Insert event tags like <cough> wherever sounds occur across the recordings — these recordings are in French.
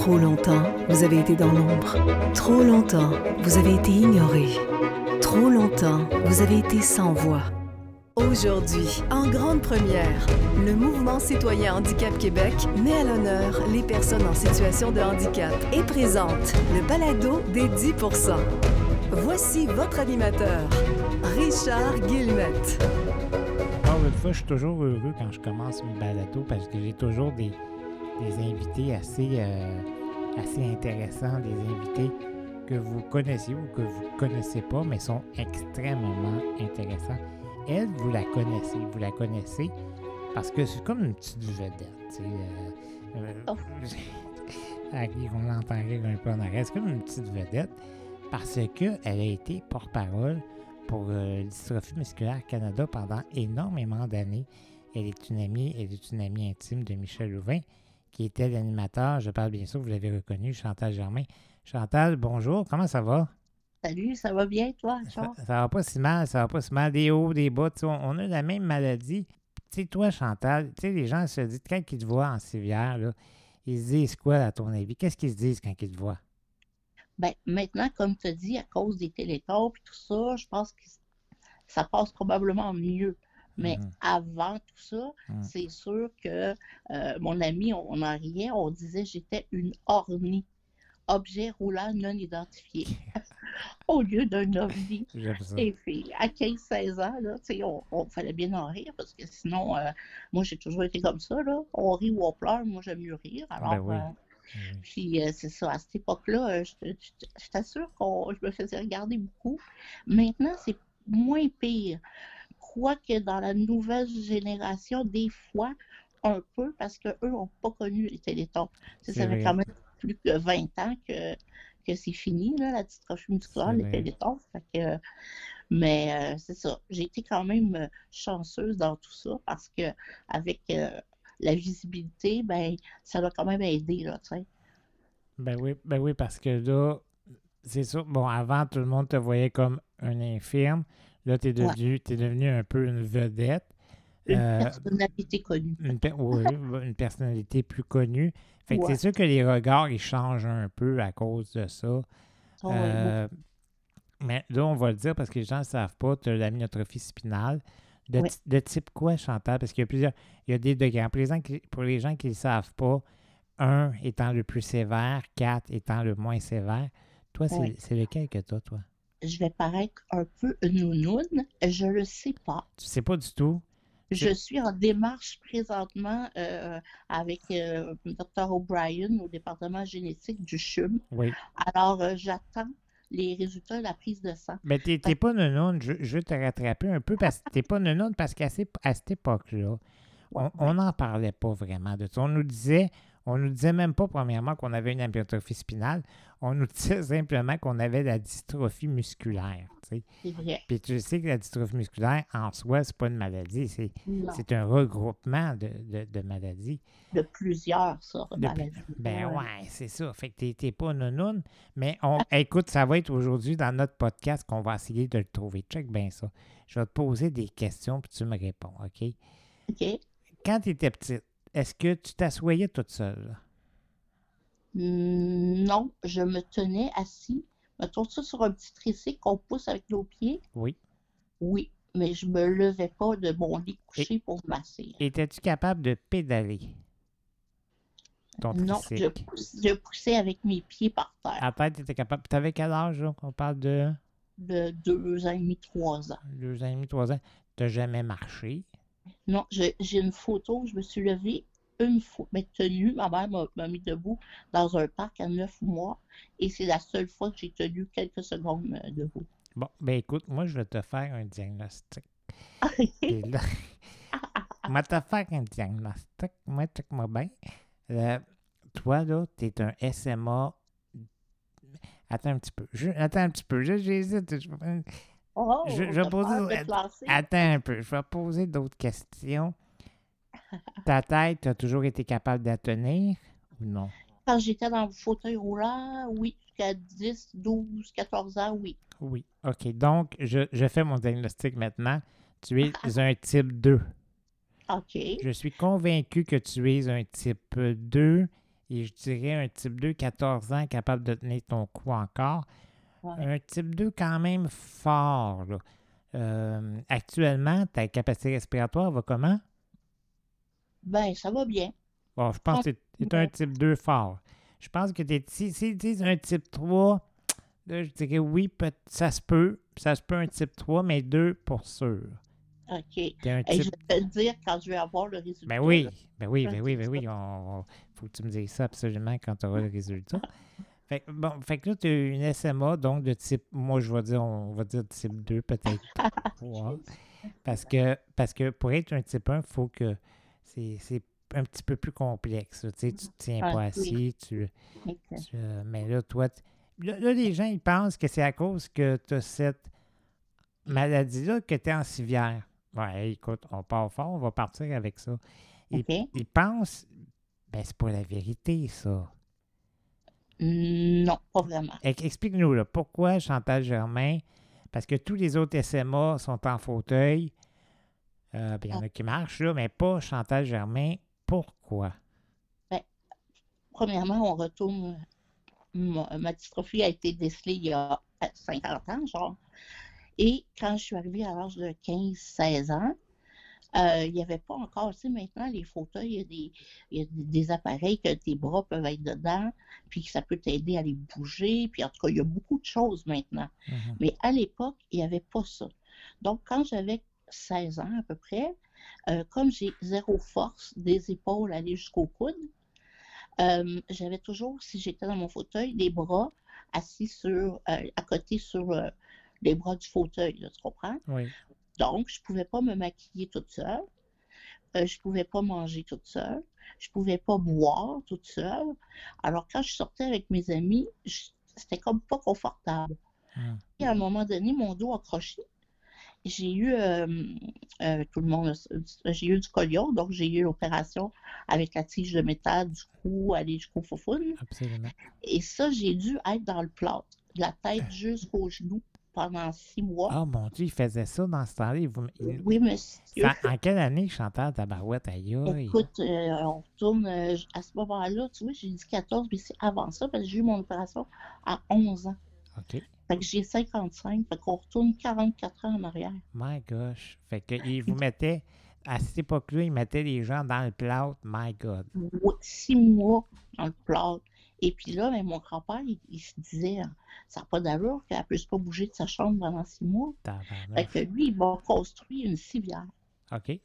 Trop longtemps, vous avez été dans l'ombre. Trop longtemps, vous avez été ignoré. Trop longtemps, vous avez été sans voix. Aujourd'hui, en grande première, le mouvement citoyen Handicap Québec met à l'honneur les personnes en situation de handicap et présente le balado des 10 Voici votre animateur, Richard Guillemette. Encore une fois, je suis toujours heureux quand je commence mes balados parce que j'ai toujours des, des invités assez, euh, assez intéressants, des invités que vous connaissez ou que vous ne connaissez pas, mais sont extrêmement intéressants. Elle, vous la connaissez, vous la connaissez parce que c'est comme une petite vedette. tu sais, euh, euh, Oh. <laughs> on l'entend rire un peu en arrière. C'est comme une petite vedette parce qu'elle a été porte-parole pour euh, musculaire Canada pendant énormément d'années. Elle est une amie, elle est une amie intime de Michel Louvain, qui était l'animateur, je parle bien sûr, vous l'avez reconnu, Chantal Germain. Chantal, bonjour, comment ça va? Salut, ça va bien, toi, Charles? ça va pas si mal, ça va pas si mal, des hauts, des bas, tu sais, on, on a la même maladie. Tu sais, toi, Chantal, tu sais, les gens se disent, quand ils te voient en civière, là, ils se disent quoi, à ton avis? Qu'est-ce qu'ils se disent quand ils te voient? Ben, maintenant, comme tu as dit, à cause des télétons et tout ça, je pense que ça passe probablement mieux. Mais Mhm. avant tout ça, Mhm. c'est sûr que euh, mon ami, on, on en riait, on disait j'étais une ornie, objet roulant non identifié, <laughs> au lieu d'un ovni. <laughs> Et puis, à 15-16 ans, là, on, on fallait bien en rire parce que sinon, euh, moi, j'ai toujours été comme ça, là. On rit ou on pleure, moi, j'aime mieux rire. Alors, Ben oui. euh, puis, euh, c'est ça, à cette époque-là, je, je t'assure que je me faisais regarder beaucoup. Maintenant, c'est moins pire. Quoique dans la nouvelle génération, des fois, un peu, parce qu'eux n'ont pas connu les télétons. Ça fait quand même plus que 20 ans que, que c'est fini, là, la dystrophie musculaire, les télétons. Fait que, mais euh, c'est ça. J'ai été quand même chanceuse dans tout ça parce que avec euh, la visibilité, ben, ça m'a quand même aidé, là, tu sais. Ben oui, ben oui, parce que là, c'est sûr, bon, avant, tout le monde te voyait comme un infirme. Là, tu es devenu, devenu un peu une vedette. Une Euh, personnalité connue. Une, oui, <laughs> une personnalité plus connue. Fait que Ouais. c'est sûr que les regards, ils changent un peu à cause de ça. Oh, ouais, Euh, mais là, on va le dire parce que les gens ne savent pas, tu as l'amyotrophie spinale. De, Oui. de type quoi, Chantal? Parce qu'il y a plusieurs. Il y a des degrés. Pour les gens qui pour les gens qui ne le savent pas, 1 étant le plus sévère, 4 étant le moins sévère. Toi, c'est lequel que as, toi? Je vais paraître un peu nounoune, je le sais pas. Tu sais pas du tout. Je suis en démarche présentement euh, avec euh, Dr. O'Brien au département génétique du CHUM. Oui. Alors, euh, j'attends les résultats de la prise de sang. Mais t'es t'es pas nounoune. Je, je veux te rattraper un peu parce que t'es pas nounoune parce qu'à cette époque-là, on n'en parlait pas vraiment de ça. On nous disait, on nous disait même pas premièrement qu'on avait une amyotrophie spinale. On nous disait simplement qu'on avait la dystrophie musculaire. tu sais. C'est vrai. Puis tu sais que la dystrophie musculaire, en soi, c'est pas une maladie, c'est un regroupement de, de- de maladies. de plusieurs sortes de maladies. Ben Ouais. ouais, c'est ça. Fait que t'es- t'es pas nounoune. Mais on, écoute, ça va être aujourd'hui dans notre podcast qu'on va essayer de le trouver. Check bien ça. Je vais te poser des questions puis tu me réponds, OK? OK. Quand tu étais petite, est-ce que tu t'assoyais toute seule? Hmm, Non, je me tenais assis. Mettons ça sur un petit tricycle qu'on pousse avec nos pieds. Oui. Oui, mais je me levais pas de mon lit couché pour masser. Étais-tu capable de pédaler? Ton Non, je, tricycle. pousse- je poussais avec mes pieds par terre. Tête, tu étais capable. Tu avais quel âge, là? On parle de De deux ans et demi, trois ans. deux ans et demi, trois ans. Tu jamais marché? Non, je- j'ai une photo je me suis levée une fois, mais tenue. Ma mère m'a mis debout dans un parc à neuf mois. Et c'est la seule fois que j'ai tenu quelques secondes euh, debout. Bon, ben écoute, moi, je vais te faire un diagnostic. <laughs> Et là, moi, te faire un diagnostic. Moi, check-moi bien. Euh, toi, là, t'es un SMA. Attends un petit peu. Je- attends un petit peu. Je- J'hésite. Je- Oh, Je- je vais poser-? Attends un peu. Je vais poser d'autres questions. <laughs> Ta tête, tu as toujours été capable de la tenir ou non? Quand j'étais dans le fauteuil roulant, oui. Jusqu'à 10, 12, 14 ans, oui. Oui. OK. Donc, je, je fais mon diagnostic maintenant. Tu es <laughs> un type 2. OK. Je suis convaincu que tu es un type 2 Et je dirais un type 2, 14 ans, capable de tenir ton coup encore. Ouais. Un type 2 quand même fort. là. Euh, actuellement, ta capacité respiratoire va comment? Ben, ça va bien. Bon, je pense que c'est un Ouais. type 2 fort. Je pense que t'es, si, si disent un type 3, là, je dirais oui, ça se peut. Ça se peut un type 3, mais 2 pour sûr. OK. Un Et je vais te le dire quand je vais avoir le résultat. Ben oui, ben oui, un ben oui, ben oui. On- faut que tu me dises ça absolument quand tu auras le résultat. <laughs> Fait, bon, fait que là, tu as une SMA, donc de type, moi je vais dire, on va dire type 2, peut-être <laughs> 3. Parce que, parce que pour être un type 1, il faut que c'est un petit peu plus complexe. Tu sais, tu te tiens Ah, pas oui. assis, tu, euh, mais là, toi, là, là, les gens, ils pensent que c'est à cause que tu as cette maladie-là que tu es en civière. Ouais, écoute, on part fort, on va partir avec ça. Ils, ils pensent, ben c'est pas la vérité, ça. Non, pas vraiment. Ex- Explique-nous, là, pourquoi Chantal Germain, parce que tous les autres SMA sont en fauteuil, euh, ben, il y en a qui marchent, là, mais pas Chantal Germain. Pourquoi? Premièrement, on retourne. Ma, ma dystrophie a été décelée il y a 50 ans, genre. Et quand je suis arrivée à l'âge de 15-16 ans, euh, il n'y avait pas encore, tu sais, maintenant, les fauteuils, il y a, des, il y a des appareils que tes bras peuvent être dedans, puis que ça peut t'aider à les bouger, puis en tout cas, il y a beaucoup de choses maintenant. Mhm. Mais à l'époque, il n'y avait pas ça. Donc, quand j'avais 16 ans à peu près, euh, comme j'ai zéro force des épaules aller jusqu'au coude, euh, j'avais toujours, si j'étais dans mon fauteuil, des bras assis sur, euh, à côté sur les bras du fauteuil, là, tu comprends? Oui. Donc, je ne pouvais pas me maquiller toute seule. Euh, je ne pouvais pas manger toute seule. Je ne pouvais pas boire toute seule. Alors, quand je sortais avec mes amis, c'était comme pas confortable. Mhm. Et à un moment donné, mon dos a croché. J'ai eu, euh, euh, tout le monde, j'ai eu du collion, donc j'ai eu l'opération avec la tige de métal du cou, aller jusqu'au foufoune. Absolument. Et ça, j'ai dû être dans le plâtre, de la tête jusqu'au genou pendant six mois. Oh mon Dieu, il faisait ça dans ce temps-là. vous- Oui, monsieur. Ça- en quelle année Chantal Tabarouette? Aïe. Écoute, euh, on retourne euh, à ce moment-là, tu vois, j'ai dit 14, mais c'est avant ça, parce que j'ai eu mon opération à 11 ans. OK. Fait que j'ai 55, fait qu'on retourne 44 ans en arrière. My gosh. Fait que vous mettait, à cette époque-là, il mettait les gens dans le plâtre. My God. Six mois dans le plâtre. Et puis là, ben, mon grand-père, il, il se disait, ça n'a pas d'allure qu'elle ne puisse pas bouger de sa chambre pendant six mois. Fait que lui, il m'a construit une civière OK.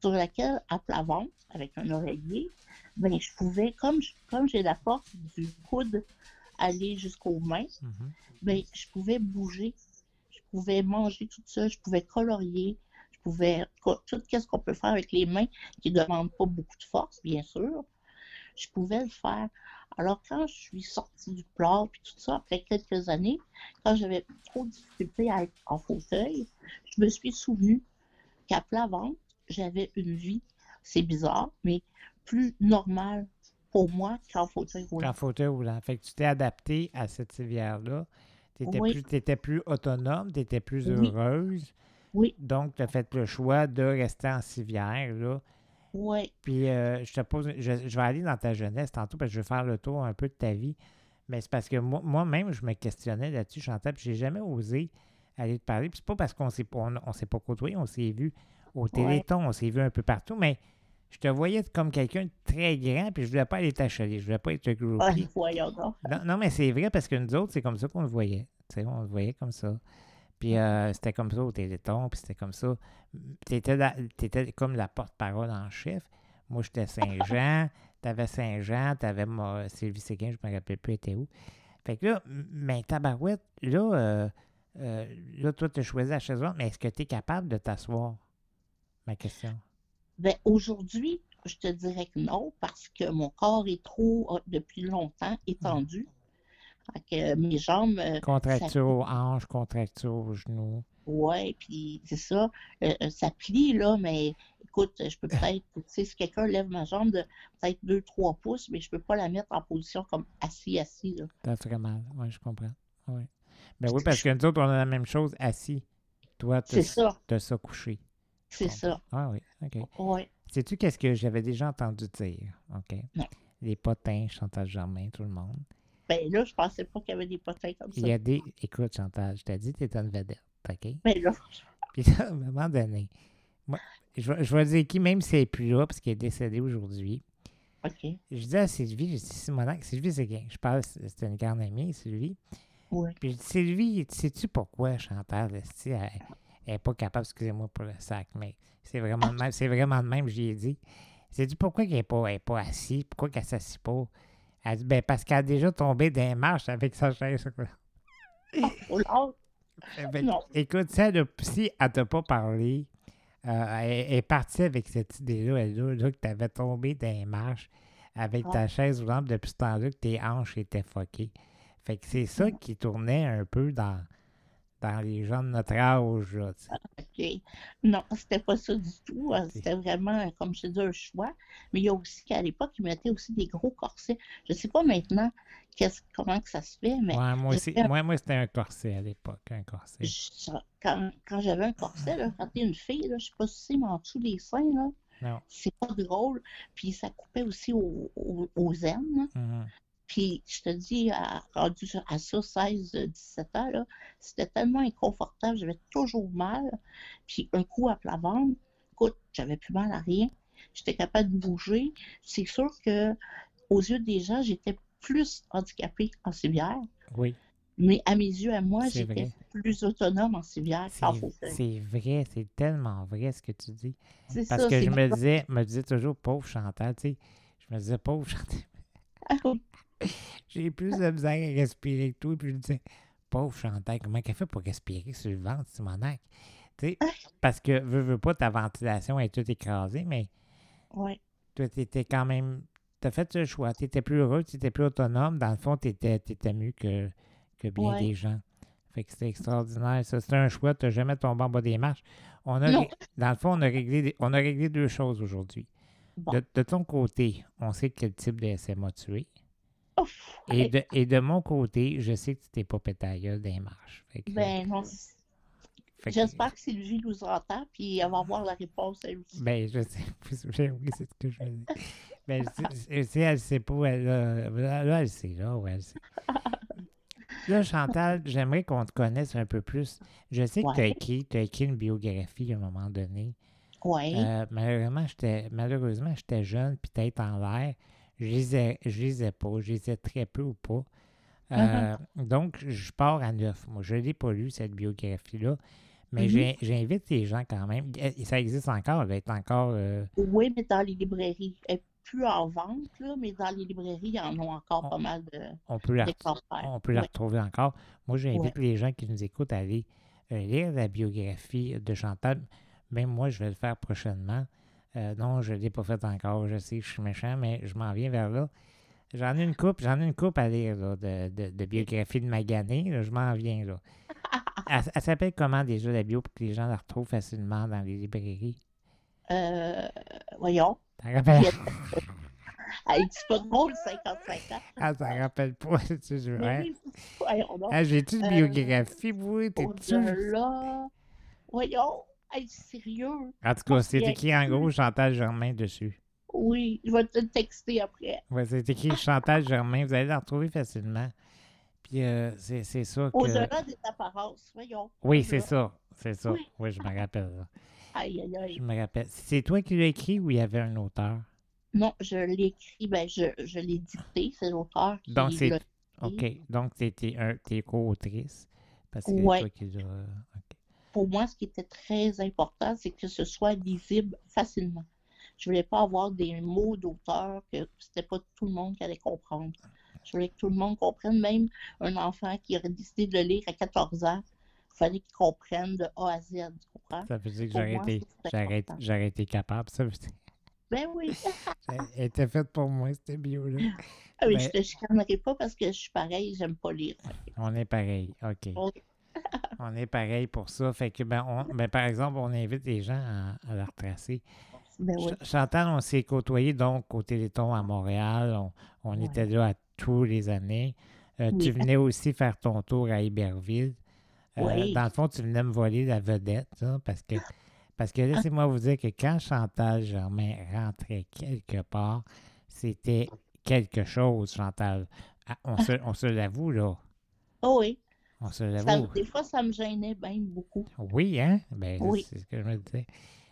sur laquelle, à plat ventre, avec un oreiller, ben, je pouvais, comme, je- comme j'ai la force du coude aller jusqu'aux mains, Mhm. ben, je pouvais bouger. Je pouvais manger toute seule, je pouvais colorier, je pouvais tout ce qu'on peut faire avec les mains qui ne demandent pas beaucoup de force, bien sûr. Je pouvais le faire. Alors, quand je suis sortie du plat, puis tout ça, après quelques années, quand j'avais trop de difficultés à être en fauteuil, je me suis souvenu qu'à plat ventre, j'avais une vie, c'est bizarre, mais plus normale pour moi qu'en fauteuil roulant. En fauteuil roulant. Fait que tu t'es adapté à cette civière-là. Tu étais, Oui. plus, t'étais plus autonome, tu étais plus Oui. heureuse. Oui, Donc, tu as fait le choix de rester en civière. Là. Oui, Puis, euh, je te pose, je, je vais aller dans ta jeunesse tantôt parce que je vais faire le tour un peu de ta vie. Mais c'est parce que moi- moi-même, je me questionnais là-dessus, Chantal, puis j'ai jamais osé aller te parler. Puis c'est pas parce qu'on s'est on, on s'est pas côtoyé, on s'est vu au Téléthon, on s'est vu un peu partout, mais je te voyais comme quelqu'un de très grand, puis je voulais pas aller t'achaler, je voulais pas être Ah, groupie. voyons donc. Non, non, mais c'est vrai parce que nous autres, c'est comme ça qu'on le voyait. Tu sais, on le voyait comme ça. Puis euh, c'était comme ça au Téléthon, puis c'était comme ça. T'étais, la- t'étais comme la porte-parole en chef. Moi, j'étais Saint-Jean, <laughs> t'avais Saint-Jean, t'avais ma- Sylvie Séguin, je me rappelle plus, était où. Fait que là, mais tabarouette, là, euh, euh, là, toi, tu as choisi la chaise mais est-ce que tu es capable de t'asseoir? Ma question. Ben, aujourd'hui, je te dirais que non, parce que mon corps est trop, euh, depuis longtemps, étendu. Que, euh, mes jambes, euh, Contracture aux hanches, contracture aux genoux. ouais, puis c'est ça, euh, ça plie, là, mais écoute, je peux <laughs> peut-être, tu sais, si quelqu'un lève ma jambe de peut-être 2-3 pouces, mais je peux pas la mettre en position comme assis-assis, là. T'as très mal. Oui, je comprends. Oui. Ben oui, parce que nous autres, on a la même chose assis. Toi, tu ça, as ça couché. c'est ça, Ah oui, OK. ouais. Sais-tu qu'est-ce que j'avais déjà entendu dire? OK? Non. les potins, Chantal Germain, tout le monde. Ben là, je pensais pas qu'il y avait des potins comme ça. Il y a des. Écoute, Chantal, je t'ai dit, tu une vedette, OK? Ben là, <laughs> Puis là, à un moment donné, moi, je, vais- je vais dire qui, même si elle n'est plus là, parce qu'elle est décédée aujourd'hui. OK. Je dis à Sylvie, je dis Simonac, Sylvie, c'est qui? Je parle, c'est une grande amie, Sylvie. Oui. Puis je dis, Sylvie, sais-tu pourquoi Chantal, elle, elle est pas capable, excusez-moi pour le sac, mais c'est vraiment de même, c'est vraiment de même, j'y ai dit. Sais-tu pourquoi qu'elle n'est pas, elle est pas assise? Pourquoi qu'elle s'assit pas? Elle dit, ben parce qu'elle a déjà tombé les marches avec sa chaise. Oh <laughs> ben, Non. Écoute, si elle ne si elle t'a pas parlé, euh, elle, est partie avec cette idée-là, elle, là, là, que tu avais tombé les marches avec Ah. ta chaise roulante depuis ce temps-là, que tes hanches étaient foquées. Fait que c'est ça qui tournait un peu dans, dans les gens de notre âge. Là, sais. OK. Non, c'était pas ça du tout. Euh, C'était vraiment, comme je te dis, un choix. Mais il y a aussi qu'à l'époque, ils mettaient aussi des gros corsets. Je sais pas maintenant comment que ça se fait, mais Ouais, moi, aussi, moi, moi c'était un corset à l'époque, un corset. je- quand, quand j'avais un corset, là, quand t'es une fille, là, je sais pas si c'est, mais en dessous des seins, là, Non. c'est pas drôle. Puis ça coupait aussi au- au- aux. Mhm. Puis je te dis, à, rendu à ça, 16, euh, 17 ans, là, c'était tellement inconfortable, j'avais toujours mal. Puis un coup à plat ventre, écoute, j'avais plus mal à rien. J'étais capable de bouger. C'est sûr que aux yeux des gens, j'étais plus handicapée en civière. Oui, Mais à mes yeux, à moi, j'étais plus autonome en civière qu'en c'est fauteuil. c'est vrai, c'est tellement vrai ce que tu dis. Parce ça, que je me disais, me disais toujours, pauvre Chantal, tu sais, je me disais, pauvre Chantal. <laughs> J'ai plus de misère à respirer que tout. Puis je me disais, pauvre Chantal, comment elle fait pour respirer sur le ventre, Simonac? Tu sais, parce que, veux, veux pas, ta ventilation est toute écrasée, mais Ouais. toi, tu étais quand même. Tu as fait ce choix. Tu étais plus heureux, tu étais plus autonome. Dans le fond, tu étais, mieux que, que bien Ouais. des gens. Fait que c'était extraordinaire. Ça, c'était un choix. Tu n'as jamais tombé en bas des marches. On a, Non. dans le fond, on a réglé, des- on a réglé deux choses aujourd'hui. Bon. De, de ton côté, on sait quel type de SMA tu es. Ouf, Et de, et de mon côté, je sais que tu t'es pas gueule des marches. Que- ben non. que- J'espère que Sylvie nous entend, puis elle va avoir la réponse aussi. Ben, je sais. Oui, c'est ce que je veux dire. Ben, si, elle sait pas, elle, là, là, là, elle sait, là, ouais, elle sait. <laughs> Là, Chantal, j'aimerais qu'on te connaisse un peu plus. Je sais que tu as écrit, t'as écrit une biographie à un moment donné. Oui. Euh, malheureusement, j'étais malheureusement, j'étais jeune, puis tête en l'air. Je lisais, je lisais pas, je lisais très peu ou pas. Euh, Donc, je pars à neuf. Moi, je ne l'ai pas lu, cette biographie-là. Mais Mhm. j'ai- j'invite les gens quand même. Ça existe encore, elle va être encore. euh, Oui, mais dans les librairies. Elle n'est plus en vente, là, mais dans les librairies, il y en a encore On- pas mal de on peut la, on peut la Ouais. retrouver encore. Moi, j'invite les gens qui nous écoutent à aller euh, lire la biographie de Chantal. Même moi, je vais le faire prochainement. Euh, non, je ne l'ai pas fait encore. Je sais, je suis méchant, mais je m'en viens vers là. J'en ai une coupe, j'en ai une coupe à lire là, de, de, de biographie de Magané. là, je m'en viens là. <laughs> Elle, elle s'appelle comment déjà la bio pour que les gens la retrouvent facilement dans les librairies? Euh, voyons. T'en rappelles? <laughs> Hey, c'est pas drôle, 55 ans. Ah, t'en rappelles pas? <laughs> tu sais, je-. Ah, j'ai-tu une Euh, biographie, oui? T'es-tu? Au-delà. Voyons. Hey, sérieux. En tout cas, c'est écrit en gros Chantal Germain dessus. Oui, je vais te le texter après. Ouais, c'est écrit <laughs> Chantal Germain. Vous allez la retrouver facilement. Puis euh, c'est c'est ça que. Au-delà des apparences, voyons. Oui, c'est ça. C'est ça. Oui. Oui, je me rappelle. là. Aïe, aïe, aïe. Je me rappelle. C'est toi qui l'as écrit ou il y avait un auteur? Non, je l'ai écrit, ben, je, je l'ai dicté, c'est l'auteur qui Donc, c'est- OK. Donc, tu es co-autrice. Parce que c'est toi qui l'as. Pour moi, ce qui était très important, c'est que ce soit lisible facilement. Je voulais pas avoir des mots d'auteur que c'était pas tout le monde qui allait comprendre. Je voulais que tout le monde comprenne, même un enfant qui aurait décidé de le lire à 14 ans, il fallait qu'il comprenne de A à Z, tu comprends? Ça veut dire que j'aurais été, j'aurais- été capable. Ça veut dire- Ben oui, <laughs> Elle était faite pour moi, cette bio-là. Ah oui, Ben- je te chicanerai pas parce que je suis pareil, j'aime pas lire. On est pareil. OK. Ok. On est pareil pour ça. Fait que, ben, on- ben, par exemple, on invite les gens à, à la retracer. Ben oui, Ch- Chantal, on s'est côtoyés donc au Téléthon à Montréal. On, on Ouais. était là à tous les années. Euh, Tu venais aussi faire ton tour à Iberville. Euh, Oui. Dans le fond, tu venais me voler la vedette, hein, parce que, parce que laissez-moi vous dire que quand Chantal Germain rentrait quelque part, c'était quelque chose, Chantal. Ah, On se, on se l'avoue, là. Oh oui. On se l'avoue. des fois, ça me gênait bien beaucoup. Oui, hein? Ben, Oui. c'est ce que je me disais.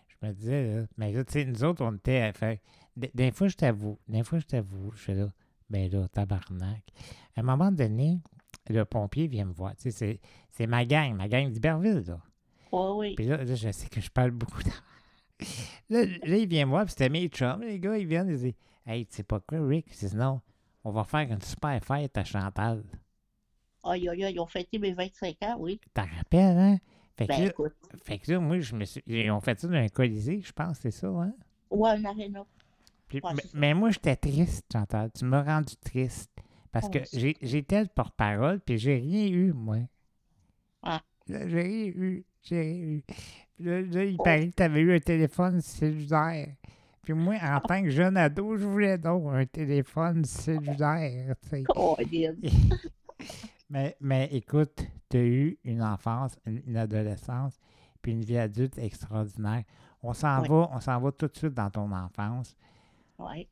Je me disais, là. Mais là, tu sais, nous autres, on était. à faire- Des, fois, je t'avoue. Des fois, je t'avoue. Je fais là. Ben là, tabarnak. À un moment donné, le pompier vient me voir. Tu sais, c'est- ma gang, ma gang d'Iberville, là. Oui, oui. Puis là, là, je sais que je parle beaucoup. de- <laughs> là, là, il vient me voir, puis c'était mes chums, les gars, ils viennent, ils disent Hey, tu sais pas quoi, Rick? Je dis Non, on va faire une super fête à Chantal. Aïe, aïe, aïe, ils ont fêté mes 25 ans, oui. T'en rappelles, hein? Fait que, Ben là, écoute, fait que là, moi, je me suis. Ils ont fait ça dans un colisée, je pense, c'est ça, hein? ouais, un aréna. Puis- Ouais, mais, mais moi, j'étais triste, Chantal. Tu m'as rendu triste. Parce Oh, que j'étais le porte-parole, puis j'ai rien eu, moi. Ah. Là, J'ai rien eu. J'ai rien eu. Puis Là, là, il Oh. paraît que tu avais eu un téléphone cellulaire. Puis moi, en tant que jeune ado, je voulais donc un téléphone cellulaire. Oh, Lynn. <laughs> Mais, mais écoute, tu as eu une enfance, une, adolescence, puis une vie adulte extraordinaire. On s'en Oui. va, on s'en va tout de suite dans ton enfance. Ouais.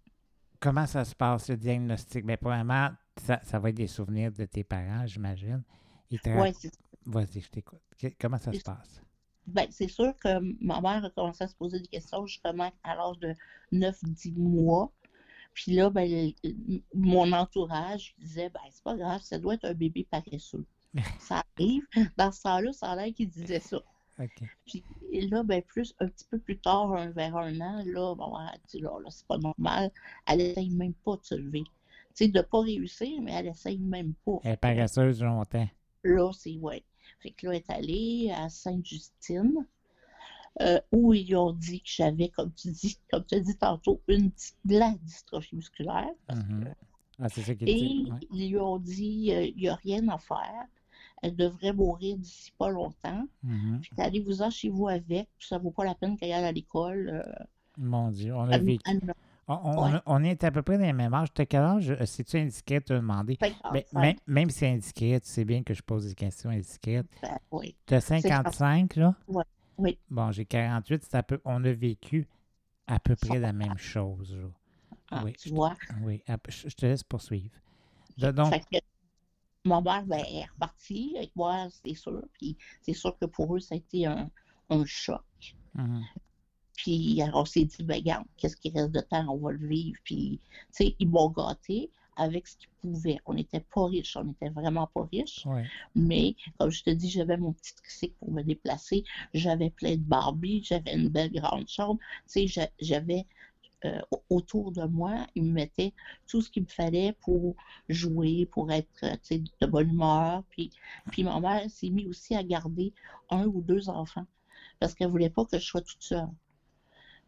Comment ça se passe, le diagnostic? Bien, premièrement, ça, ça va être des souvenirs de tes parents, j'imagine. Ouais, c'est Vas-y, je t'écoute. Comment ça se passe? Ben, c'est sûr que ma mère a commencé à se poser des questions justement à l'âge de 9-10 mois. Puis là, ben, le- mon entourage disait, ben, c'est pas grave, ça doit être un bébé paresseux. <laughs> Ça arrive. Dans ce temps-là, ça a l'air qu'il disait ça. Puis et là, ben, plus, un petit peu plus tard, un- vers un an, là, mère a dit, là, là, c'est pas normal. Elle essaye même pas de se lever. Tu sais, de pas réussir, mais elle essaye même pas. Elle est paresseuse longtemps. Là, c'est ouais. Fait que là, elle est allée à Sainte-Justine, euh, où ils ont dit que j'avais, comme tu dis, <laughs> comme tu as dit tantôt, une petite dystrophie musculaire. parce que- Mhm. Ah, c'est ça qu'il Et dit. ouais. ils lui ont dit, euh, il n'y a rien à faire. Elle devrait mourir d'ici pas longtemps. Mhm. Puis allez-vous-en chez vous avec, puis ça vaut pas la peine qu'elle aille à l'école. euh, Mon Dieu, on a vécu. On, on- Ouais. on est à peu près dans les mêmes âges. T'as quel âge? Euh, Si-tu indiscret, te demander? fait que, Mais, même, même si c'est indiscret, tu sais bien que je pose des questions indiscrètes. ben, oui. Tu as 55, là? Ouais, oui. Bon, j'ai 48. c'est à peu- on a vécu à peu près la même chose. Ah, Oui, tu je vois. Oui, je je te laisse poursuivre. Donc, que mon mère ben, est repartie avec moi, c'est sûr. Puis c'est sûr que pour eux, ça a été un, un choc. mhm, Puis alors, on s'est dit, ben regarde, qu'est-ce qui reste de temps, on va le vivre. Puis, tu sais, ils m'ont gâté avec ce qu'ils pouvaient. On n'était pas riches, on n'était vraiment pas riches. ouais. Mais, comme je te dis, j'avais mon petit tricycle pour me déplacer. J'avais plein de Barbie, j'avais une belle grande chambre. Tu sais, j'avais euh, au- autour de moi, ils me mettaient tout ce qu'il me fallait pour jouer, pour être euh, de bonne humeur. Puis, puis ma mère s'est mise aussi à garder un ou deux enfants parce qu'elle voulait pas que je sois toute seule.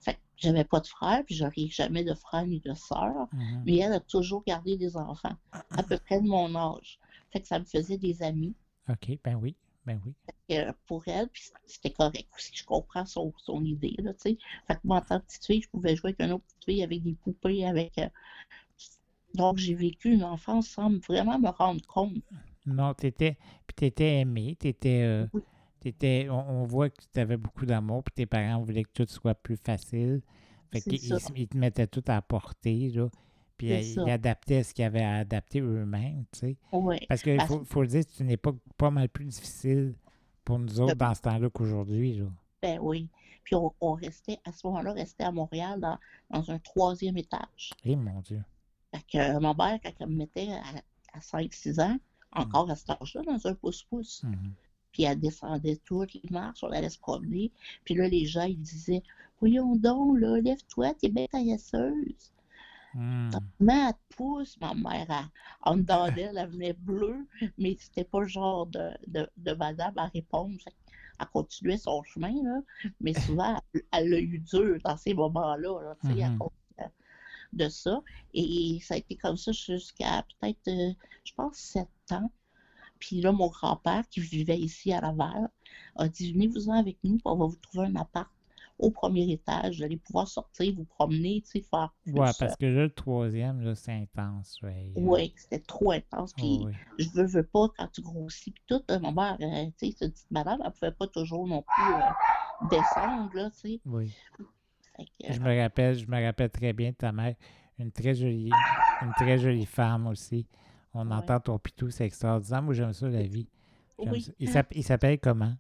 Fait que j'avais pas de frère, puis j'aurais jamais de frère ni de sœur, mhm. mais elle a toujours gardé des enfants, à peu près de mon âge. Fait que ça me faisait des amis OK, ben oui, ben oui. euh, pour elle, puis c'était correct aussi. Je comprends son, son idée, là, tu sais. Fait que moi, en tant que petite fille, je pouvais jouer avec une autre petite fille, avec des poupées, avec... euh, Donc, j'ai vécu une enfance sans vraiment me rendre compte. Non, t'étais, puis t'étais aimé, t'étais, euh, Oui. On, on voit que tu avais beaucoup d'amour, puis tes parents voulaient que tout soit plus facile. Fait qu'ils ils, te mettaient tout à portée, là. Puis euh, ils adaptaient ce qu'ils avaient à adapter eux-mêmes, tu sais. Parce qu'il faut, faut le dire, c'est une époque pas mal plus difficile pour nous autres dans ce temps-là qu'aujourd'hui, là. Ben oui. Puis on, on restait, à ce moment-là, restait à Montréal dans, dans un troisième étage. Eh mon Dieu. Fait que euh, ma mère, quand elle me mettait à, à 5-6 ans, encore à cet âge-là, dans un pouce-pouce, Mhm. Puis elle descendait toutes les marches, on allait se promener. Puis là, les gens, ils disaient Voyons donc, là, lève-toi, t'es bien paillasseuse. Hmm. Pousse. Ma mère, elle- en dedans d'elle, elle venait bleue, mais c'était pas le genre de, de, de madame à répondre. Elle continuait son chemin, là, mais <laughs> souvent, elle l'a eu dur dans ces moments-là, là, tu sais, à Mhm. cause de- de ça. Et ça a été comme ça jusqu'à peut-être, euh, je pense, sept ans. Puis là, mon grand-père, qui vivait ici à Laval, a dit Venez-vous-en avec nous, on va vous trouver un appart au premier étage. Vous allez pouvoir sortir, vous promener, tu sais, faire plus. Ouais, euh, parce que là, le troisième, là, c'est intense. Ouais, euh, oui, c'était trop intense. Puis ouais, ouais. je veux, veux pas, quand tu grossis, puis tout, euh, ma mère, euh, tu sais, cette petite madame, elle pouvait pas toujours non plus euh, descendre, là, tu sais. Oui. Que, Je me rappelle, je me rappelle très bien de ta mère, une très jolie, une très jolie femme aussi. On Ouais. entend ton pitou, c'est extraordinaire. Moi, j'aime ça, la vie. Oui, ça. Il s'app- il s'appelle comment?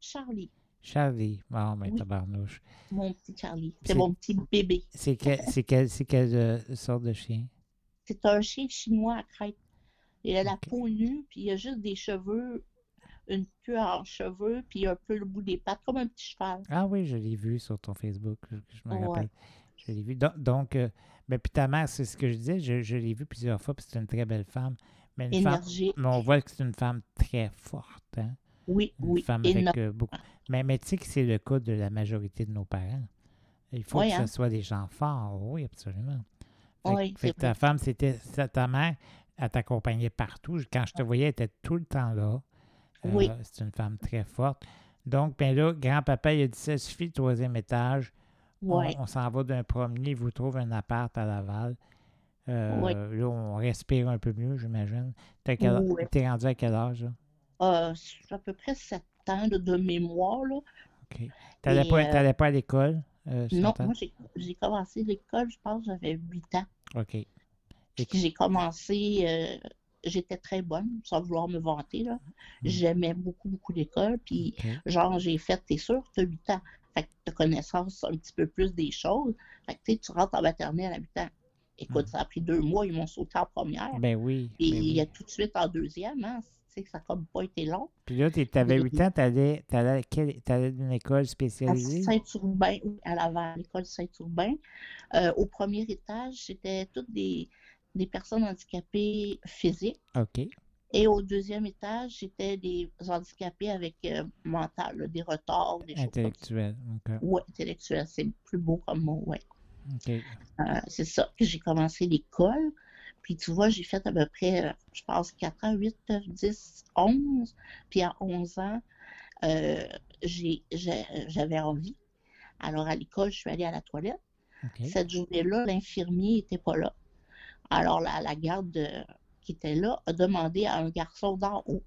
Charlie, Charlie. Bon, ben, Oui. tabarnouche. mon petit Charlie. C'est- mon petit bébé. C'est quel, c'est quel, c'est quelle euh, sorte de chien? C'est un chien chinois à crête. Il a la peau nue, puis il a juste des cheveux, une queue en cheveux, puis un peu le bout des pattes, comme un petit cheval. Ah oui, je l'ai vu sur ton Facebook. Je, je me Ouais. rappelle. Je l'ai vu. Donc, donc euh, ben, puis ta mère, c'est ce que je disais, je, je l'ai vu plusieurs fois, puis c'est une très belle femme. Mais, une femme, mais on voit que c'est une femme très forte. Hein? Oui, Une oui. femme avec euh, beaucoup. Mais, mais tu sais que c'est le cas de la majorité de nos parents. Il faut Oui, que hein. ce soit des gens forts. Oui, absolument. Fait, Oui, fait que ta femme, c'était ta mère, elle t'accompagnait partout. Quand je te voyais, elle était tout le temps là. Oui. Euh, c'est une femme très forte. Donc, ben là, grand-papa, il a dit ça suffit troisième étage. On- s'en va d'un premier, il vous trouve un appart à Laval. Euh, Oui. Là, on respire un peu mieux, j'imagine. Quel- Oui. T'es rendu à quel âge, là? Euh, à peu près sept ans là, de mémoire. Là. OK. T'allais pas, euh, pas à l'école? euh, Non, moi, j'ai commencé l'école, je pense, j'avais 8 ans. OK. J'ai commencé, j'étais très bonne, sans vouloir me vanter. là. Mm. J'aimais beaucoup, beaucoup l'école. Puis, genre, j'ai fait, t'es sûr, t'as 8 ans. Fait que t'as connaissance un petit peu plus des choses. Fait que, tu sais, tu rentres en maternelle à 8 ans. Écoute, Mm. ça a pris deux mois, ils m'ont sauté en première. Ben oui. Puis, ben il oui. y a tout de suite en deuxième, hein. Tu sais, que ça n'a comme pas été long. Puis là, t'avais Oui. 8 ans, t'allais, t'allais, à quelle- t'allais d'une école À spécialisée? Saint-Urbain, oui, à Laval, l'école Saint-Urbain. Euh, au premier étage, c'était toutes des, des personnes handicapées physiques. OK. Et au deuxième étage, c'était des handicapés avec euh, mental, là, des retards, des choses comme ça. Intellectuel. OK. Ouais, intellectuel, c'est plus beau comme mot, ouais. OK. Euh, c'est ça que j'ai commencé l'école. Puis tu vois, j'ai fait à peu près, euh, je pense, 4 ans, 8, 9, 10, 11. Puis à 11 ans, euh, j'avais envie. Alors à l'école, je suis allée à la toilette. Cette journée-là, l'infirmier n'était pas là. Alors la, la garde euh, qui était là a demandé à un garçon d'en haut,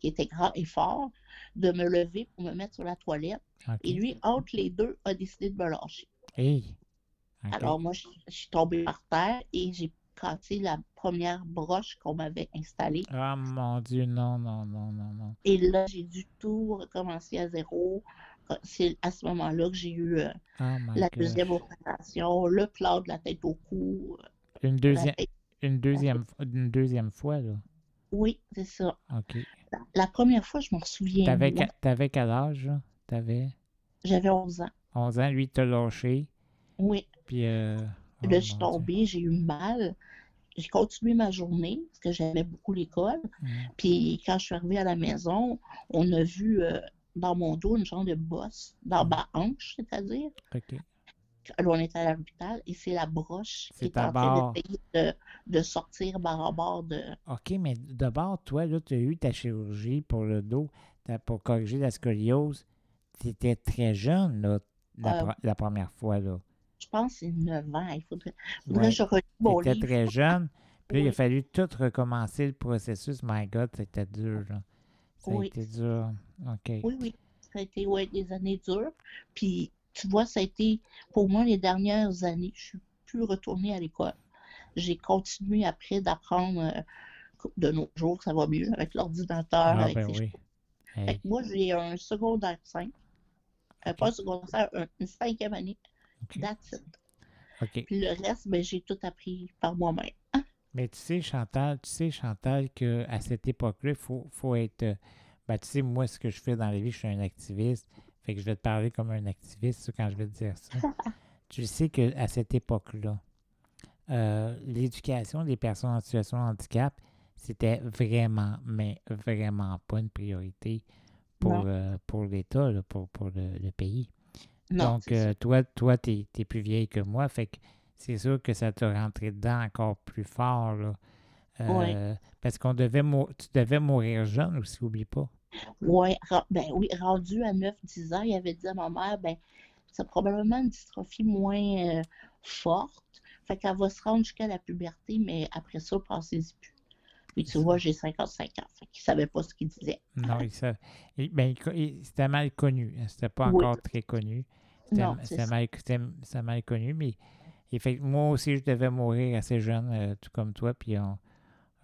qui était grand et fort, de me lever pour me mettre sur la toilette. Et lui, entre les deux, a décidé de me lâcher. Hey. Alors moi, je, je suis tombée par terre et j'ai cassé la première broche qu'on m'avait installée. Ah, mon Dieu, non, non, non, non, non. Et là, j'ai dû tout recommencer à zéro. C'est à ce moment-là que j'ai eu euh, Oh la gosh. deuxième opération, le plat de la tête au cou. Une deuxième, une deuxième, une deuxième fois, là. Oui, c'est ça. OK. La, la première fois, je m'en souviens. T'avais, t'avais quel âge, là? T'avais? J'avais 11 ans. 11 ans, lui, il t'a lâché. Oui. Puis, euh, oh, Là, je suis tombée, j'ai eu mal. J'ai continué ma journée parce que j'aimais beaucoup l'école. Mm. Puis quand je suis arrivée à la maison, on a vu euh, dans mon dos une genre de bosse, dans ma hanche, c'est-à-dire. OK. Là, on était à l'hôpital et c'est la broche qui est en train de, de sortir barre en barre de. OK, mais d'abord, toi, là, tu as eu ta chirurgie pour le dos, pour corriger la scoliose. Tu étais très jeune, là, la, Euh, la première fois, là. Je pense que c'est 9 ans. Il faudrait, faudrait Ouais. que je relis mon étais livre. très jeune. Puis là, il a fallu tout recommencer le processus. My God, c'était dur, là. Ça a Oui. été dur. OK. Oui, oui. Ça a été ouais, des années dures. Puis, tu vois, ça a été, pour moi, les dernières années, je suis plus retournée à l'école. J'ai continué après d'apprendre euh, de nos jours, ça va mieux avec l'ordinateur. Ah, ben oui. Hey, moi, j'ai un secondaire 5. Euh, pas un secondaire, un- une cinquième année. OK. That's it. Puis le reste, ben, j'ai tout appris par moi-même. <laughs> Mais tu sais, Chantal, tu sais, Chantal, qu'à cette époque-là, il faut, faut être. euh, Ben, tu sais, moi, ce que je fais dans la vie, je suis un activiste. Fait que je vais te parler comme un activiste quand je vais te dire ça. <laughs> tu sais qu'à cette époque-là, euh, l'éducation des personnes en situation de handicap, c'était vraiment, mais vraiment pas une priorité pour, euh, pour l'État, pour, pour le, le pays. Non, Donc, euh, toi, toi, tu es, plus vieille que moi, fait que c'est sûr que ça t'a rentré dedans encore plus fort. Là. Parce qu'on devait tu devais mourir jeune aussi, oublie pas. Ouais, ben oui, rendu à 9-10 ans, il avait dit à ma mère, ben, c'est probablement une dystrophie moins euh, forte. Fait qu'elle va se rendre jusqu'à la puberté, mais après ça, pensez-y plus. Puis tu vois, j'ai 55 ans. Fait qu'il savait pas ce qu'il disait. Non, il ben, c'était mal connu. hein, C'était pas Oui. encore très connu. C'était mal, mal connu, mais fait moi aussi, je devais mourir assez jeune, euh, tout comme toi. Puis on-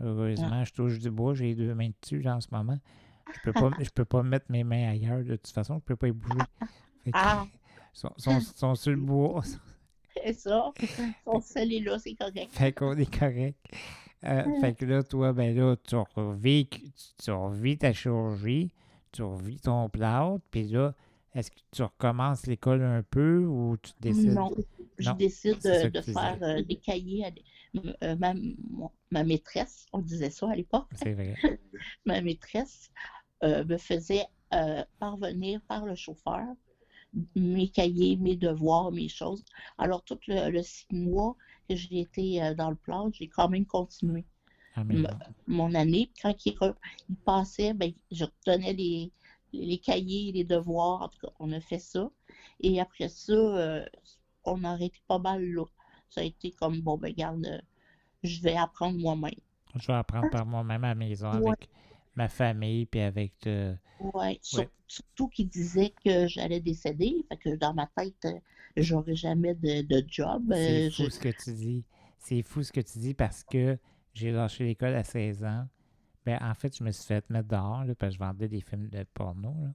heureusement, je touche du bois, j'ai deux mains dessus en ce moment. Je peux pas, je peux pas mettre mes mains ailleurs de toute façon, je peux pas y bouger. <laughs> Fait Ah. sont, sont, sont sur le bois. <laughs> C'est ça. Son seul est là, c'est correct. Fait qu'on est correct. Euh, fait que là, toi, ben là, tu revis, tu, tu revis ta chirurgie, tu revis ton plâtre, puis là, est-ce que tu recommences l'école un peu ou tu décides? Non, je Non, décide de, de faire euh, des cahiers. à des- euh, ma, ma maîtresse, on disait ça à l'époque, C'est vrai. <laughs> ma maîtresse euh, me faisait euh, parvenir par le chauffeur mes cahiers, mes devoirs, mes choses. Alors, tout le, le six mois que j'ai été euh, dans le plan, j'ai quand même continué mon année. Quand il, passait, ben, je redonnais les, les cahiers, les devoirs. En tout cas, on a fait ça. Et après ça, euh, on a arrêté pas mal là. Ça a été comme, bon, ben, regarde, euh, je vais apprendre moi-même. Je vais apprendre par moi-même à la maison Ouais. avec ma famille, puis avec... euh, sur- Ouais. surtout qu'il disait que j'allais décéder. Fait que dans ma tête, euh, j'aurais jamais de, de job. C'est Euh, fou je- ce que tu dis. C'est fou ce que tu dis parce que j'ai lâché l'école à 16 ans. Ben, en fait, je me suis fait mettre dehors là, parce que je vendais des films de porno. là.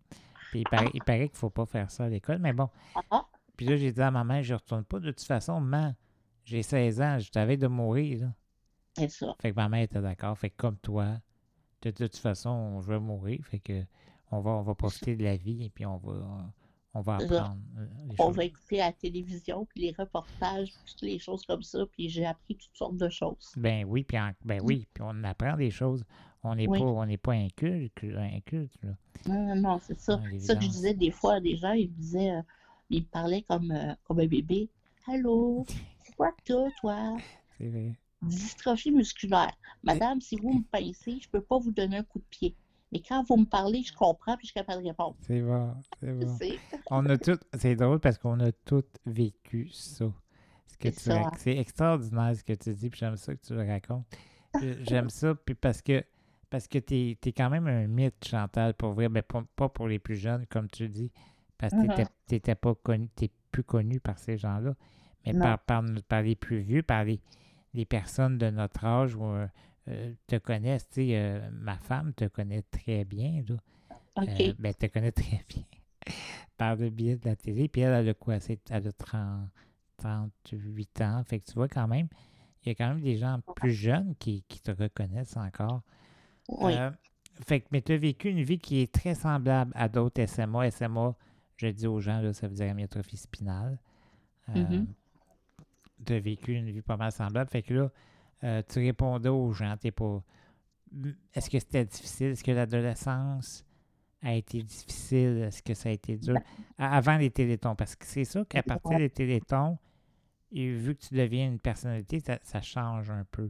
Puis il paraît, il paraît qu'il faut pas faire ça à l'école. Mais bon. Ah. Puis là, j'ai dit à ma mère, je retourne pas. De toute façon, maman, j'ai 16 ans, je t'avais de mourir. là. C'est ça. Fait que ma mère était d'accord. Fait que comme toi, de, de toute façon, je vais mourir. Fait que on va, on va profiter de la vie et puis on va, on va apprendre euh, les On choses. va écouter la télévision, puis les reportages, puis toutes les choses comme ça. Puis j'ai appris toutes sortes de choses. Ben oui, puis en- ben oui, puis on apprend des choses. On n'est Oui. pas, on n'est pas inculte, inculte là. Non, non, non, c'est ça. C'est ça que je disais des fois à des gens. Ils me disaient, euh, ils me parlaient comme, euh, comme un bébé. Allô, c'est quoi que t'as, toi? C'est vrai. Dystrophie musculaire. Madame, si vous me pincez, je peux pas vous donner un coup de pied. Mais quand vous me parlez, je comprends puis je suis capable de répondre. C'est bon, c'est bon. On a tout, c'est drôle parce qu'on a tout vécu ça. C'est tu rac- extraordinaire ce que tu dis, puis j'aime ça que tu le racontes. Euh, J'aime ça, puis parce que parce que t'es es quand même un mythe, Chantal, pour vrai, mais pas, pas pour les plus jeunes, comme tu dis, parce que Mhm. t'étais- t'étais pas connu, t'es plus connu par ces gens-là, mais par, par, par les plus vieux, par les, les personnes de notre âge euh, te connaissent, tu sais, euh, ma femme te connaît très bien, là. OK. Euh, ben, te connaît <laughs> très bien. Par le biais de la télé. Puis elle, elle a quoi? C'est- Elle a 30, 38 ans. Fait que tu vois quand même, il y a quand même des gens plus jeunes qui, qui te reconnaissent encore. oui. Fait que, mais tu as vécu une vie qui est très semblable à d'autres SMA. SMA, je dis aux gens, là, ça veut dire amyotrophie spinale. Mhm. Tu as vécu une vie pas mal semblable. Fait que là, euh, tu répondais aux gens. T'es pas. Est-ce que c'était difficile? Est-ce que l'adolescence a été difficile? Est-ce que ça a été dur? A- Avant les télétons, parce que c'est sûr qu'à partir des télétons, et vu que tu deviens une personnalité, ça, ça change un peu.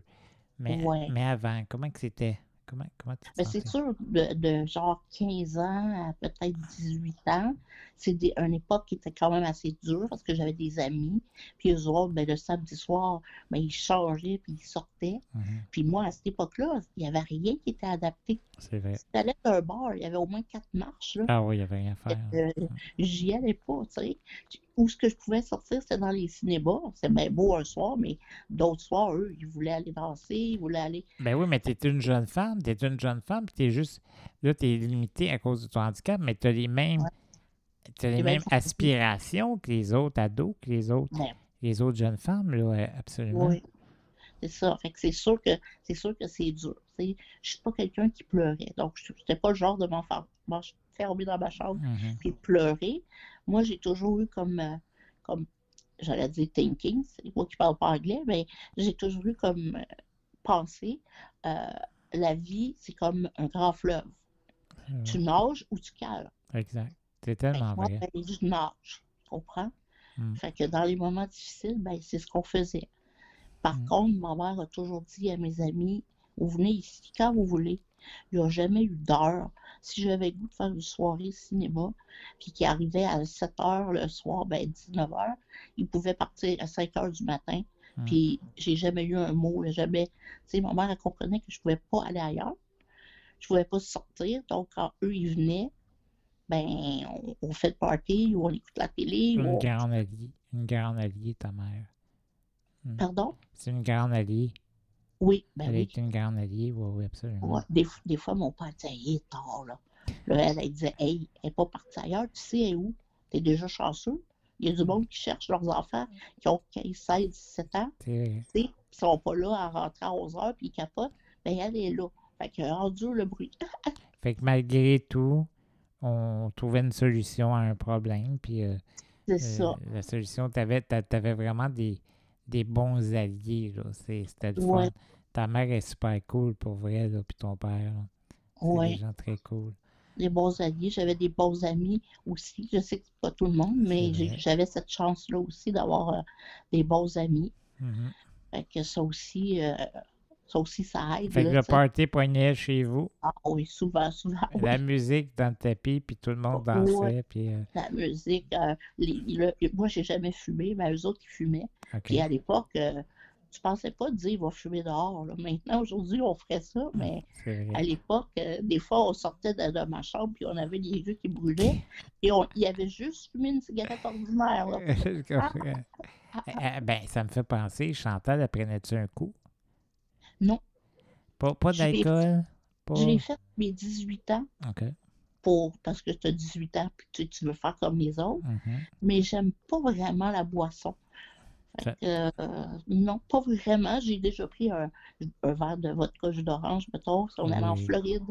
Mais, Ouais. mais avant, comment que c'était? Comment, comment tu te Mais c'est sûr, de, de genre 15 ans à peut-être 18 ans, c'est des- une époque qui était quand même assez dure parce que j'avais des amis. Puis eux autres, ben, le samedi soir, ben, ils changeaient puis ils sortaient. Mhm, Puis moi, à cette époque-là, il n'y avait rien qui était adapté. c'est vrai. Si allais à un bar, il y avait au moins quatre marches. Là. Ah oui, il n'y avait rien à faire. Euh, J'y allais pas, tu sais. Où ce que je pouvais sortir, c'était dans les cinémas. C'est bien beau un soir, mais d'autres soirs, eux, ils voulaient aller danser, ils voulaient aller. Ben oui, mais tu es une jeune femme, tu es une jeune femme, puis tu es juste. Là, tu es limité à cause de ton handicap, mais tu as les mêmes. t'as les mêmes aspirations que les autres ados, que les autres, Ouais. les autres jeunes femmes, là, absolument. Oui. C'est ça. Fait que c'est sûr que c'est sûr que c'est dur. Je suis pas quelqu'un qui pleurait. Donc, je n'étais pas le genre de m'enfermer dans ma chambre puis de pleurer. Moi, j'ai toujours eu comme, euh, comme j'allais dire thinking, c'est moi qui parle pas anglais, mais j'ai toujours eu comme euh, pensée, euh, la vie, c'est comme un grand fleuve. Euh, Tu nages ou tu cales. Exact. C'est tellement moi, vrai. ben, je nage, tu comprends? Mm. Fait que dans les moments difficiles, ben, c'est ce qu'on faisait. Par Mm. contre, ma mère a toujours dit à mes amis, vous venez ici quand vous voulez. Il n'y a jamais eu d'heure. Si j'avais le goût de faire une soirée cinéma, puis qui arrivait à 7 heures le soir, ben 19 heures, ils pouvaient partir à 5 heures du matin. Mm. Puis j'ai jamais eu un mot, jamais. Tu sais, ma mère, elle comprenait que je pouvais pas aller ailleurs. Je pouvais pas sortir. Donc, quand eux, ils venaient, ben, on, on fait le party, ou on écoute la télé, Une grande alliée. Une grande alliée, ta mère. Hmm. Pardon? C'est une grande alliée. Oui, ben Elle oui. une grande alliée, oui, oui, absolument. Ouais, des, des fois, mon père disait, il est tard, là. Là, elle, elle disait, hey, elle n'est pas partie ailleurs, tu sais, elle est où? T'es déjà chanceux. Il y a du monde qui cherche leurs enfants qui ont 15, 16, 17 ans, sais, qui sont pas là à rentrer à 11 heures, puis ils capotent. Ben, elle est là. Fait que, rendu le bruit. <laughs> Fait que malgré tout, on trouvait une solution à un problème. Puis euh, C'est euh, ça. la solution, tu avais, vraiment des, des bons alliés. C'était le fun. Ouais. Ta mère est super cool pour vrai, là, puis ton père. Ouais. des gens très cool. Des bons alliés. J'avais des bons amis aussi. Je sais que c'est pas tout le monde, mais j'avais cette chance-là aussi d'avoir euh, des bons amis. Mhm. Fait que ça aussi, euh, ça aussi, ça aide. Fait que là, le tu sais. party poignait chez vous, Ah oui, souvent, souvent. <laughs> oui. la musique dans le tapis, puis tout le monde Ouais. dansait. Puis, euh, la musique. euh, les- le- moi, j'ai jamais fumé, mais eux autres, ils fumaient. Puis à l'époque, euh, tu pensais pas dire, il va fumer dehors. là. Maintenant, aujourd'hui, on ferait ça, mais C'est à l'époque, euh, des fois, on sortait de, de ma chambre, puis on avait les yeux qui brûlaient, <laughs> et on, il avait juste fumé une cigarette ordinaire. là. <laughs> Je comprends. Eh, ben, ça me fait penser, Chantal, elle prenait-tu un coup? Non. Pas, pas d'alcool? Pas... Je l'ai fait mes 18 ans, OK. pour, parce que tu as 18 ans, puis tu, tu veux faire comme les autres, Mhm. mais j'aime pas vraiment la boisson. Fait que, euh, non, pas vraiment. J'ai déjà pris un, un verre de vodka jus d'orange, mettons, si on allait en. Floride,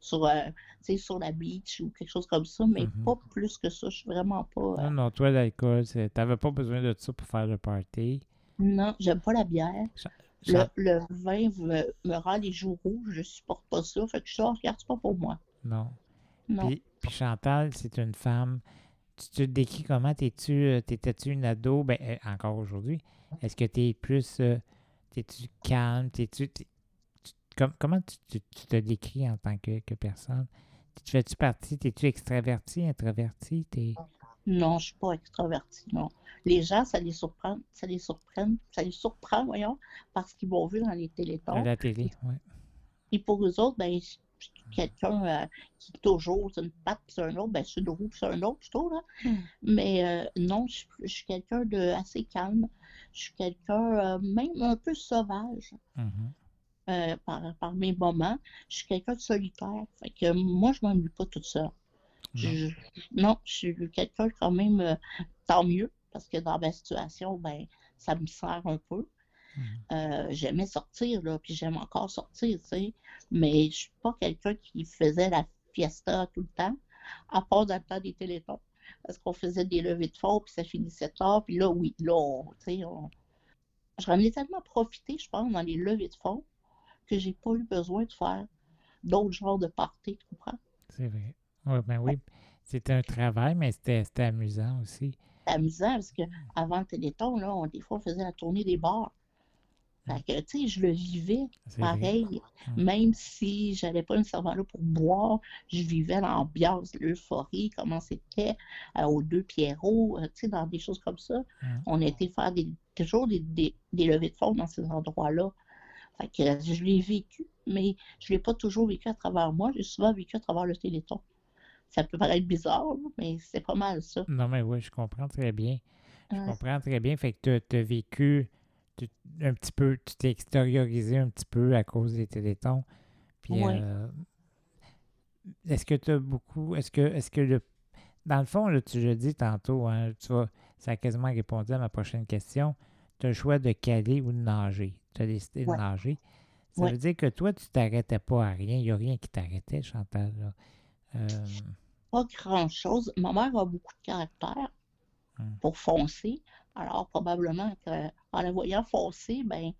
sur, euh, sur la beach ou quelque chose comme ça, mais Mhm. pas plus que ça. Je suis vraiment pas. euh, Non, non, toi, l'alcool, c'est- t'avais pas besoin de ça pour faire le party. non, j'aime pas la bière. Le, le vin me, me rend les joues rouges, je supporte pas ça. Fait que je sors, regarde, c'est pas pour moi. Non. Non. Puis, puis Chantal, c'est une femme. Tu te décris comment? T'es-tu, euh, t'étais-tu une ado? Ben, euh, encore aujourd'hui. Est-ce que t'es plus. euh, t'es-tu calme? T'es-tu. t'es- tu- comment tu, tu- tu te décris en tant que, que personne? Tu fais-tu partie? T'es-tu extraverti, introverti? T'es... Non, je suis pas extravertie, non. Les gens, ça les surprend, ça les surprend, ça les surprend, voyons, parce qu'ils m'ont vu dans les À télétons. la télé, oui. Et pour eux autres, ben, je je suis quelqu'un euh, qui toujours, c'est une patte, puis c'est un autre, ben, c'est une roue, puis c'est un autre, plutôt, là. Mais euh, non, je, je suis quelqu'un de assez calme. Je suis quelqu'un, euh, même un peu sauvage Mhm. euh, par, par mes moments. Je suis quelqu'un de solitaire. Fait que moi, je m'ennuie pas toute seule. Non. Je- non, je suis quelqu'un quand même, euh, tant mieux, parce que dans ma situation, ben, ça me sert un peu. Mhm. Euh, j'aimais sortir, là, puis j'aime encore sortir, tu sais, mais je suis pas quelqu'un qui faisait la fiesta tout le temps, à part dans le temps des télétons, parce qu'on faisait des levées de fonds, puis ça finissait tard, puis là, oui, là, on- tu sais, on... j'en ai tellement profité, je pense, dans les levées de fonds, que j'ai pas eu besoin de faire d'autres genres de parties, tu comprends? C'est vrai. Ouais, ben oui. C'était un travail, mais c'était, amusant aussi. Amusant parce que avant le Téléthon, là, on, des fois, on faisait la tournée des bars. Fait que, tu sais, je le vivais pareil. Mm. Même si j'allais pas nécessairement là pour boire, je vivais l'ambiance, l'euphorie, comment c'était euh, aux deux Pierrots, euh, tu sais, dans des choses comme ça. Mm. On été faire des, toujours des, des, des levées de fonds dans ces endroits-là. Fait que je l'ai vécu, mais je l'ai pas toujours vécu à travers moi, j'ai souvent vécu à travers le Téléthon. Ça peut paraître bizarre, mais c'est pas mal ça. Non, mais oui, je comprends très bien. Je Ouais. comprends très bien. Fait que tu as vécu tu- un petit peu, tu t'es extériorisé un petit peu à cause des télétons. Puis, Ouais. euh, est-ce que tu as beaucoup, est-ce que, est-ce que le, dans le fond, là, tu l'as dit tantôt, hein, tu vas, ça a quasiment répondu à ma prochaine question. Tu as le choix de caler ou de nager. Tu as décidé de nager. Ça veut dire que toi, tu t'arrêtais pas à rien. Il n'y a rien qui t'arrêtait, Chantal. là. Euh, pas grand-chose. Ma mère a beaucoup de caractère Hmm. pour foncer. Alors, probablement qu'en la voyant foncer, ben,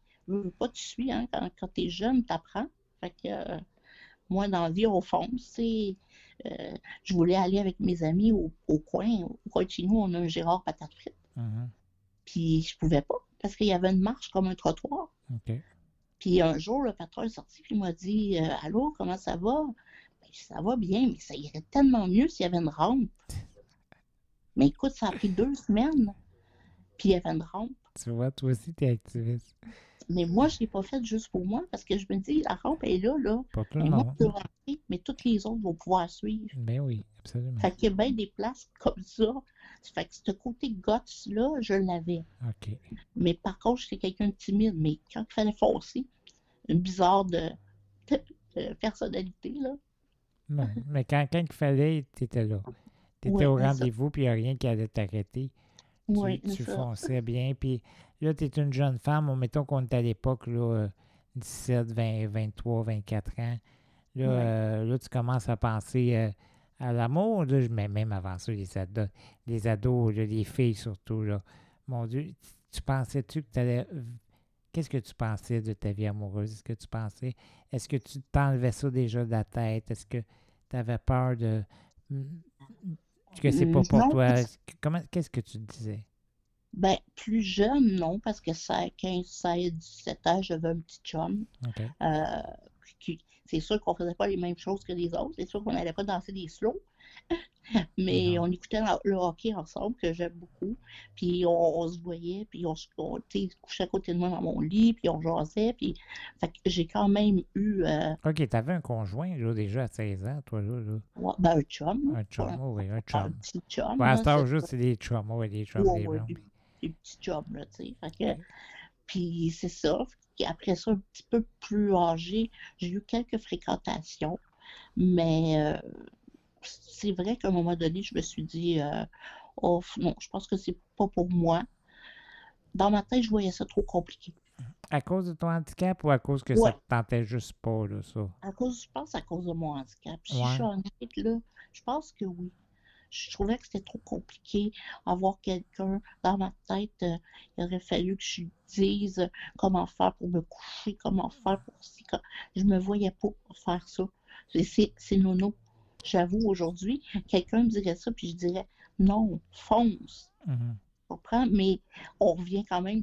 pas, tu suis, hein, quand, quand tu es jeune, tu apprends. Fait que euh, moi, dans la vie, on fonce. tu sais. Euh, je voulais aller avec mes amis au, au coin. Au coin de chez nous, on a un Gérard patate frite. mhm, Puis je pouvais pas parce qu'il y avait une marche comme un trottoir. Puis un jour, le patron est sorti puis il m'a dit euh, Allô, comment ça va? Ben, ça va bien, mais ça irait tellement mieux s'il y avait une rampe. Mais écoute, ça a pris deux semaines, puis il y avait une rampe. Tu vois, toi aussi, tu es activiste. Mais moi, je ne l'ai pas faite juste pour moi parce que je me dis, la rampe est là, là. Pour tout le Et moi, je peux rentrer, mais toutes les autres vont pouvoir suivre. Ben oui, absolument. Fait qu'il y a bien des places comme ça. Fait que ce côté guts-là, je l'avais. OK. Mais par contre, j'étais quelqu'un de timide. Mais quand il fallait foncer, une bizarre de, de- de personnalité, là. Non, mais quand, quand il fallait, tu étais là. Tu étais au rendez-vous, puis il n'y a rien qui allait t'arrêter. Tu, Oui, tu ça. fonçais bien. Puis là, tu es une jeune femme. on- Mettons qu'on est à l'époque, là, euh, 17, 20, 23, 24 ans. Là, euh, là tu commences à penser euh, à l'amour. Là, mets même avant ça, les ados, les, ados là, les filles surtout. Là. Mon Dieu, tu, tu pensais-tu que tu allais. Qu'est-ce que tu pensais de ta vie amoureuse? Est-ce que tu pensais. Est-ce que tu t'enlevais ça déjà de la tête? Est-ce que tu avais peur de. que c'est pas Mm, pour non, toi? Comment, qu'est-ce que tu disais? Ben, plus jeune, non, parce que ça, à 15, 16, 17 ans, j'avais un petit chum. Euh, c'est sûr qu'on faisait pas les mêmes choses que les autres. C'est sûr qu'on n'allait pas danser des slows. Mais on écoutait le hockey ensemble, que j'aime beaucoup. Puis on, on se voyait, puis on, se- on couchait à côté de moi dans mon lit, puis on jasait. Puis j'ai quand même eu euh, OK, t'avais un conjoint là, déjà à 16 ans, toi là. là. ouais, ben, un chum. Un chum, oui, un Un chum. petit chum. Ouais, à cet âge-là, c'est des chums. Oui, des chums, Ouais, des ouais, blondes. des, des petits chums, là, tu sais. Puis c'est ça. Puis après ça, un petit peu plus âgé, j'ai eu quelques fréquentations. Mais euh, c'est vrai qu'à un moment donné, je me suis dit, euh, oh non, je pense que c'est pas pour moi. Dans ma tête, je voyais ça trop compliqué. À cause de ton handicap ou à cause que ça te tentait juste pas, là, ça? À cause, je pense à cause de mon handicap. Si Ouais. je suis honnête, là, je pense que oui. Je trouvais que c'était trop compliqué. Avoir quelqu'un dans ma tête, euh, il aurait fallu que je lui dise comment faire pour me coucher, comment faire pour si. Je me voyais pas faire ça. C'est nono. J'avoue, aujourd'hui, quelqu'un me dirait ça, puis je dirais non, fonce. Tu comprends? Mais on revient quand même,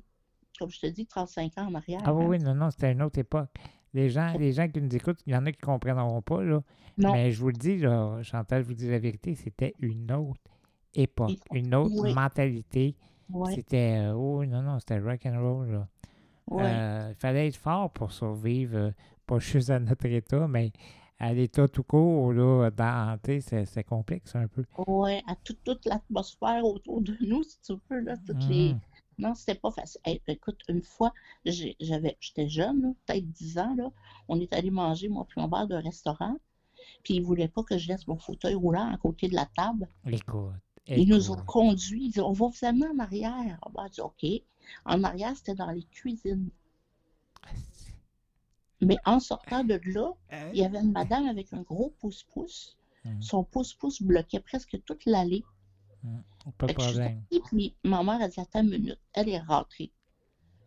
comme je te dis, 35 ans en arrière. Ah oui, hein. oui, non, non, c'était une autre époque. Les gens, les gens qui nous écoutent, il y en a qui ne comprendront pas, là. Non. Mais je vous le dis, là, Chantal, je vous dis la vérité, c'était une autre époque, une autre oui. mentalité. C'était, euh, oh non, non, c'était rock and roll, là. Euh, il fallait être fort pour survivre, euh, pas juste à notre état, mais à l'état tout court, là, dans, c'est- c'est complexe un peu. Ouais, à toute, toute l'atmosphère autour de nous, si tu veux, là, toutes les... Mhm. Non, c'était pas facile. Hey, écoute, une fois, j'avais, j'étais jeune, là, peut-être 10 ans, là, on est allé manger, moi puis mon père, d'un restaurant, puis ils voulaient pas que je laisse mon fauteuil roulant à côté de la table. Écoute, Ils nous ont conduits, ils disaient, on va vous amener en arrière. On a dit, OK. En arrière, c'était dans les cuisines. Mais en sortant de là, il y avait une madame avec un gros pouce-pouce. Mhm. Son pouce-pouce bloquait presque toute l'allée. Pas de je sortie, puis ma mère a dit Attends une minute. Elle est rentrée.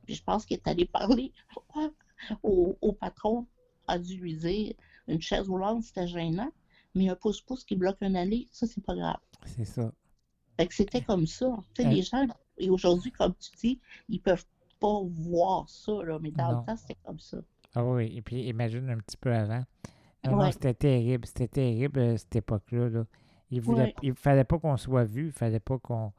Puis je pense qu'elle est allée parler <laughs> au, au patron. A dû lui dire Une chaise roulante, c'était gênant. Mais un pouce-pouce qui bloque une allée, ça, c'est pas grave. C'est ça. Fait que c'était comme ça. Tu sais, Ouais. les gens, et aujourd'hui, comme tu dis, ils peuvent pas voir ça, là, mais dans Non. le temps, c'était comme ça. Ah oui, et puis imagine un petit peu avant. Non, non, c'était terrible, c'était terrible euh, cette époque-là. Là. Il Ouais. il fallait pas qu'on soit vu, il fallait pas qu'on.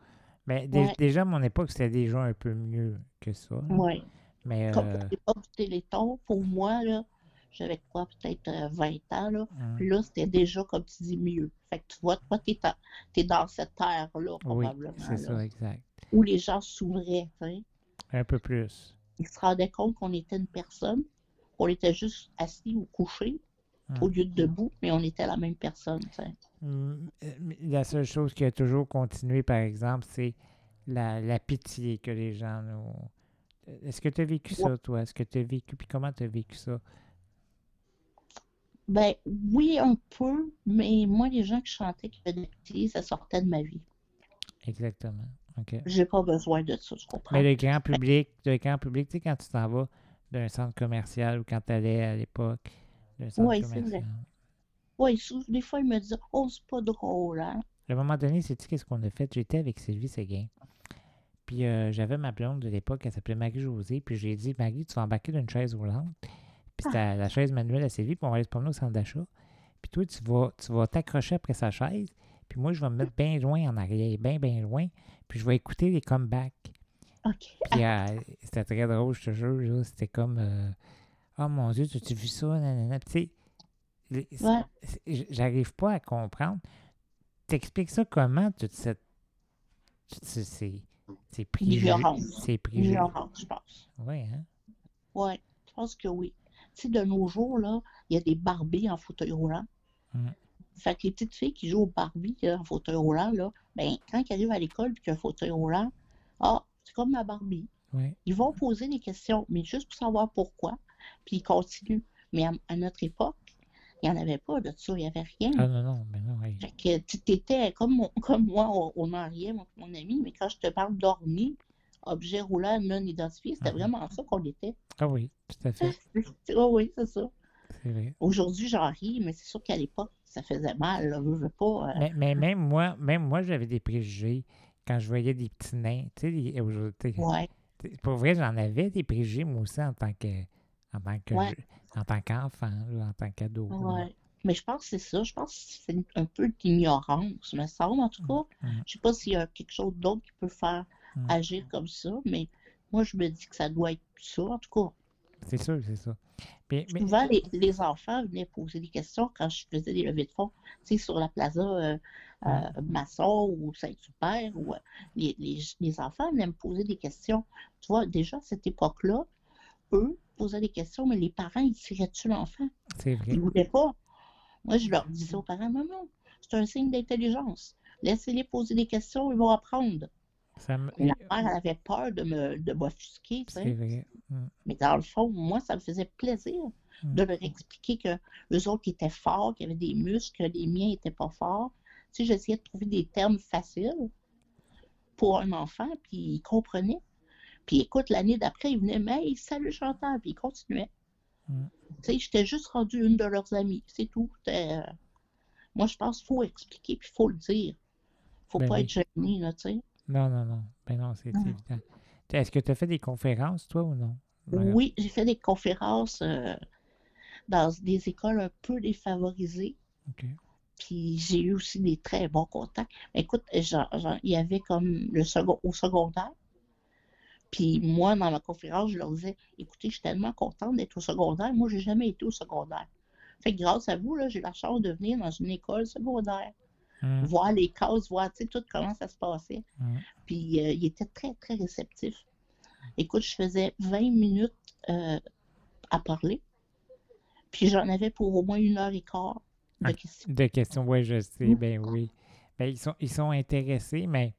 Mais Ouais. déjà, à mon époque, c'était déjà un peu mieux que ça. là. Ouais. Mais Comme euh, l'époque du Téléthon, pour moi, là, j'avais quoi, peut-être euh, 20 ans, là. hum, Puis là, c'était déjà, comme tu dis, mieux. Fait que tu vois, toi, t'es, ta- t'es dans cette ère-là, oui, probablement. c'est là, ça, exact. Où les gens s'ouvraient, tu sais. Un peu plus. Ils se rendaient compte qu'on était une personne, qu'on était juste assis ou couché, Hum. au lieu de debout, mais on était la même personne. Hum, euh, La seule chose qui a toujours continué, par exemple, c'est la, la pitié que les gens nous. Est-ce que tu as vécu ça, toi? Est-ce que tu as vécu? Puis comment tu as vécu ça? Ben, oui, un peu, mais moi, les gens qui chantaient, qui faisaient des petits, ça sortait de ma vie. Exactement. OK. J'ai pas besoin de ça, tu comprends? Mais le grand public, le grand public, tu sais, quand tu t'en vas d'un centre commercial ou quand tu allais à l'époque d'un centre Ouais, c'est commercial. vrai. Oui, des fois, ils me disaient, oh, c'est pas drôle, hein? À un moment donné, sais-tu qu'est-ce qu'on a fait? J'étais avec Sylvie Séguin. Puis euh, j'avais ma blonde de l'époque, elle s'appelait Marie-Josée. Puis j'ai dit, Marie, tu vas embarquer d'une chaise roulante. Puis c'était la chaise manuelle à Sylvie, puis on va aller se promener au centre d'achat. Puis toi, tu vas tu vas t'accrocher après sa chaise. Puis moi, je vais me mettre bien loin en arrière, bien, bien loin. Puis je vais écouter les comebacks. OK. Puis euh, c'était très drôle, je te jure. C'était comme euh, Oh mon Dieu, as-tu vu ça? Tu sais, c'est- Ouais. c'est- j'arrive pas à comprendre. T'expliques ça comment, toute cette. toutes ces, ces, ces préjugés. L'ignorance. Ces préjugés? Ignorance, je pense. Oui, hein? Oui, je pense que oui. Tu sais, de nos jours, là, il y a des Barbies en fauteuil roulant. Mm. Fait que les petites filles qui jouent au Barbie là, en fauteuil roulant, là, ben, quand ils arrivent à l'école et qu'il y a un fauteuil roulant, ah, c'est comme ma Barbie. Ils vont poser des questions, mais juste pour savoir pourquoi, puis ils continuent. Mais à, à notre époque, il n'y en avait pas de ça, il n'y avait rien. Ah non, non, mais non, oui. Fait que tu étais <laughs> comme, moi, on, en riait, mon, mon ami, mais quand je te parle d'orni, objet roulant non identifié, c'était Mhm. vraiment ça qu'on était. Ah oui, tout à fait. <laughs> Oh oui, c'est ça. C'est vrai. Aujourd'hui, j'en ris, mais c'est sûr qu'à l'époque, ça faisait mal, là, veux, veux pas. euh, Mais, mais même moi, même moi, j'avais des préjugés quand je voyais des petits nains. Tu sais, aujourd'hui, ouais, pour vrai, j'en avais des préjugés, moi aussi, en tant que en tant que Ouais. je- en tant qu'enfant, en tant qu'ado. ouais. Mais je pense que c'est ça. Je pense que c'est un peu d'ignorance, me semble, en tout cas. Mhm. Je sais pas s'il y a quelque chose d'autre qui peut faire Mhm. agir comme ça, mais moi, je me dis que ça doit être ça, en tout cas. C'est sûr, c'est ça. Puis- mais- Souvent, les, les enfants venaient poser des questions quand je faisais des levées de fonds, tu sais, sur la plaza euh, euh, Masson ou Saint-Hubert, ou euh, les, les, les enfants venaient me poser des questions. Tu vois, déjà à cette époque-là, eux posaient des questions, mais les parents, ils tiraient dessus l'enfant? c'est vrai. Ils ne voulaient pas. Moi, je leur disais aux parents, non, non, c'est un signe d'intelligence. Laissez-les poser des questions, ils vont apprendre. Ça me- la mère, elle avait peur de me de m'offusquer, C'est vrai. Mm, Mais dans le fond, moi, ça me faisait plaisir Mm. de leur expliquer que les autres étaient forts, qu'ils avaient des muscles, que les miens n'étaient pas forts. Tu sais, j'essayais de trouver des termes faciles pour un enfant, puis il comprenait. Puis écoute, l'année d'après, il venait, mais hey, salut Chantal, puis il continuait. Mm. Tu sais, j'étais juste rendue une de leurs amies, c'est tout. Euh, Moi, je pense qu'il faut expliquer, puis il faut le dire. faut Ben pas oui. être gêné, là, tu sais. Non, non, non. Ben non, c'est évident. Est-ce que tu as fait des conférences, toi, ou non? Voilà. Oui, j'ai fait des conférences euh, dans des écoles un peu défavorisées. Puis j'ai eu aussi des très bons contacts. Écoute, il y avait comme le second, au secondaire. Puis moi, dans ma conférence, je leur disais, écoutez, je suis tellement contente d'être au secondaire. Moi, j'ai jamais été au secondaire. Fait que grâce à vous, là, j'ai la chance de venir dans une école secondaire, Mm, voir les cases, voir, tu sais, tout comment ça se passait. mm. Puis euh, il était très, très réceptif. Écoute, je faisais 20 minutes euh, à parler. Puis j'en avais pour au moins une heure et quart de questions. De questions, oui, je sais. Mm. Ben oui. Ben, ils sont, ils sont intéressés, mais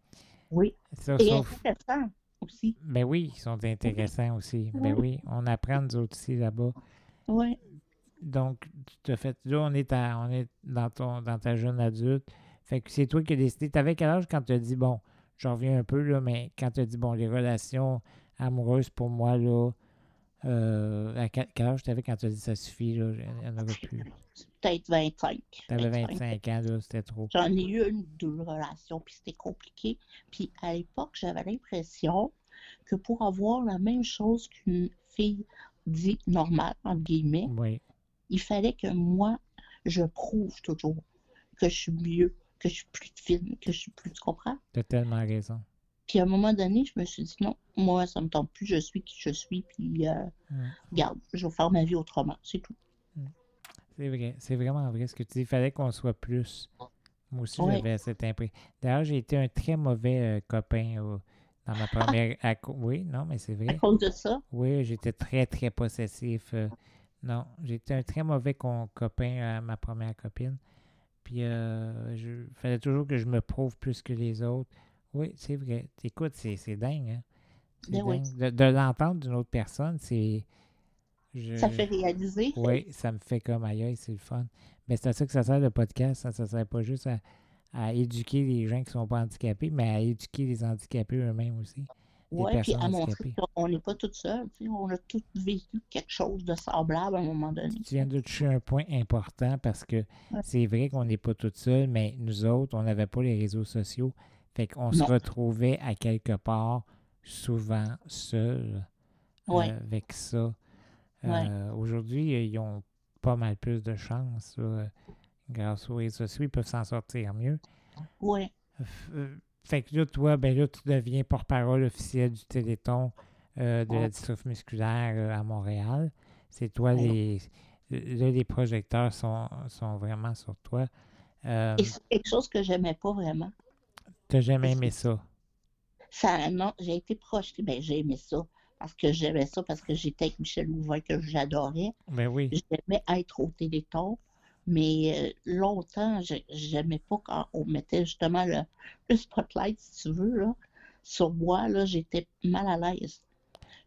Oui. ça, Et sauf. intéressant aussi. Ben oui, ils sont intéressants aussi. Ben oui, on apprend nous autres aussi là-bas. Oui. Donc, tu as fait. Là, on est, à- on est dans, ton, dans ta jeune adulte. Fait que c'est toi qui as décidé. T'avais quel âge quand tu as dit, bon, j'en reviens un peu, là, mais quand tu as dit, bon, les relations amoureuses pour moi, là, euh, à quel, âge t'avais quand tu as dit ça suffit, là, il n'y en aura plus. Peut-être 25. T'avais 25 ans, là, c'était trop. J'en ai eu une ou deux relations, puis c'était compliqué. Puis à l'époque, j'avais l'impression que pour avoir la même chose qu'une fille dit normale, entre guillemets, Oui, il fallait que moi, je prouve toujours que je suis mieux, que je suis plus fine, que je suis plus, tu comprends? t'as tellement raison. Puis à un moment donné, je me suis dit non, moi, ça me tente plus, je suis qui je suis, puis euh, Mm. regarde, je vais faire ma vie autrement, c'est tout. C'est vrai, c'est vraiment vrai ce que tu dis. Il fallait qu'on soit plus. Moi aussi, j'avais cette impression. D'ailleurs, j'ai été un très mauvais euh, copain euh, dans ma première. <laughs> à Oui, non, mais c'est À vrai. cause de ça, Oui, j'étais très, très possessif. euh, non, j'étais un très mauvais con- copain à ma première copine. Puis, euh, je fallait toujours que je me prouve plus que les autres. Oui, c'est vrai. Écoute, c'est c'est dingue, hein? Ben oui. De, de l'entendre d'une autre personne, c'est. je- ça fait réaliser. oui, ça me fait comme aïe, c'est le fun. Mais c'est à ça que ça sert le podcast. Ça ne sert pas juste à, à éduquer les gens qui ne sont pas handicapés, mais à éduquer les handicapés eux-mêmes aussi. Oui, puis à montrer qu'on n'est pas tout seul. On a tous vécu quelque chose de semblable à un moment donné. Tu viens de toucher un point important parce que Ouais. c'est vrai qu'on n'est pas tout seul, mais nous autres, on n'avait pas les réseaux sociaux. Fait qu'on se retrouvait à quelque part souvent seul Ouais. avec ça. Ouais. Euh, Aujourd'hui, ils ont pas mal plus de chance là, grâce aux réseaux sociaux. Ils peuvent s'en sortir mieux. Oui, euh, fait que là, toi, ben là, tu deviens porte-parole officielle du Téléthon euh, de la dystrophie musculaire euh, à Montréal. C'est toi, les, là, les projecteurs sont, sont vraiment sur toi. Euh, Et c'est quelque chose que j'aimais pas vraiment. T'as jamais aimé ça? Ça, non, j'ai été projetée. Ben, j'ai aimé ça. Parce que j'aimais ça, parce que j'étais avec Michel Louvain, que j'adorais. Ben oui. J'aimais être au Téléthon. Mais euh, longtemps, j'ai- j'aimais pas quand on mettait justement le, le spotlight, si tu veux, là, sur moi. Là, j'étais mal à l'aise.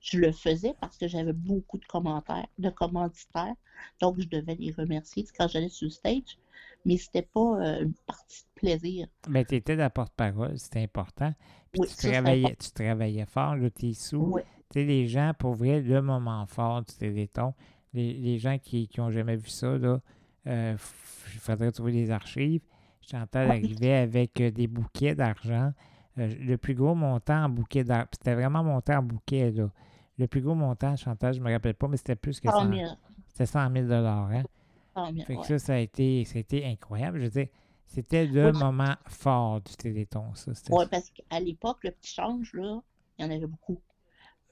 Je le faisais parce que j'avais beaucoup de commentaires, de commanditaires. Donc, je devais les remercier quand j'allais sur le stage. Mais c'était pas euh, une partie de plaisir. Ben, tu étais la porte-parole, c'était important. Puis Oui, tu, travaillais, tu travaillais fort, là, tes sous. Oui, Tu sais, les gens, pour vrai, le moment fort du Téléthon, les, les gens qui n'ont jamais vu ça, là, euh, il faudrait trouver les archives. Chantal Oui. arrivait avec euh, des bouquets d'argent. Euh, le plus gros montant en bouquet d'argent, c'était vraiment monté en bouquet, là. Le plus gros montant, Chantal, je me rappelle pas, mais c'était plus que 100 100 000. C'était 100 000 hein? 100 000, Fait que ouais. ça, ça a été, ça a été incroyable. Je veux dire, c'était le Oui. moment fort du Téléthon, ça. C'était Ouais, parce qu'à l'époque, le petit change, là, il y en avait beaucoup.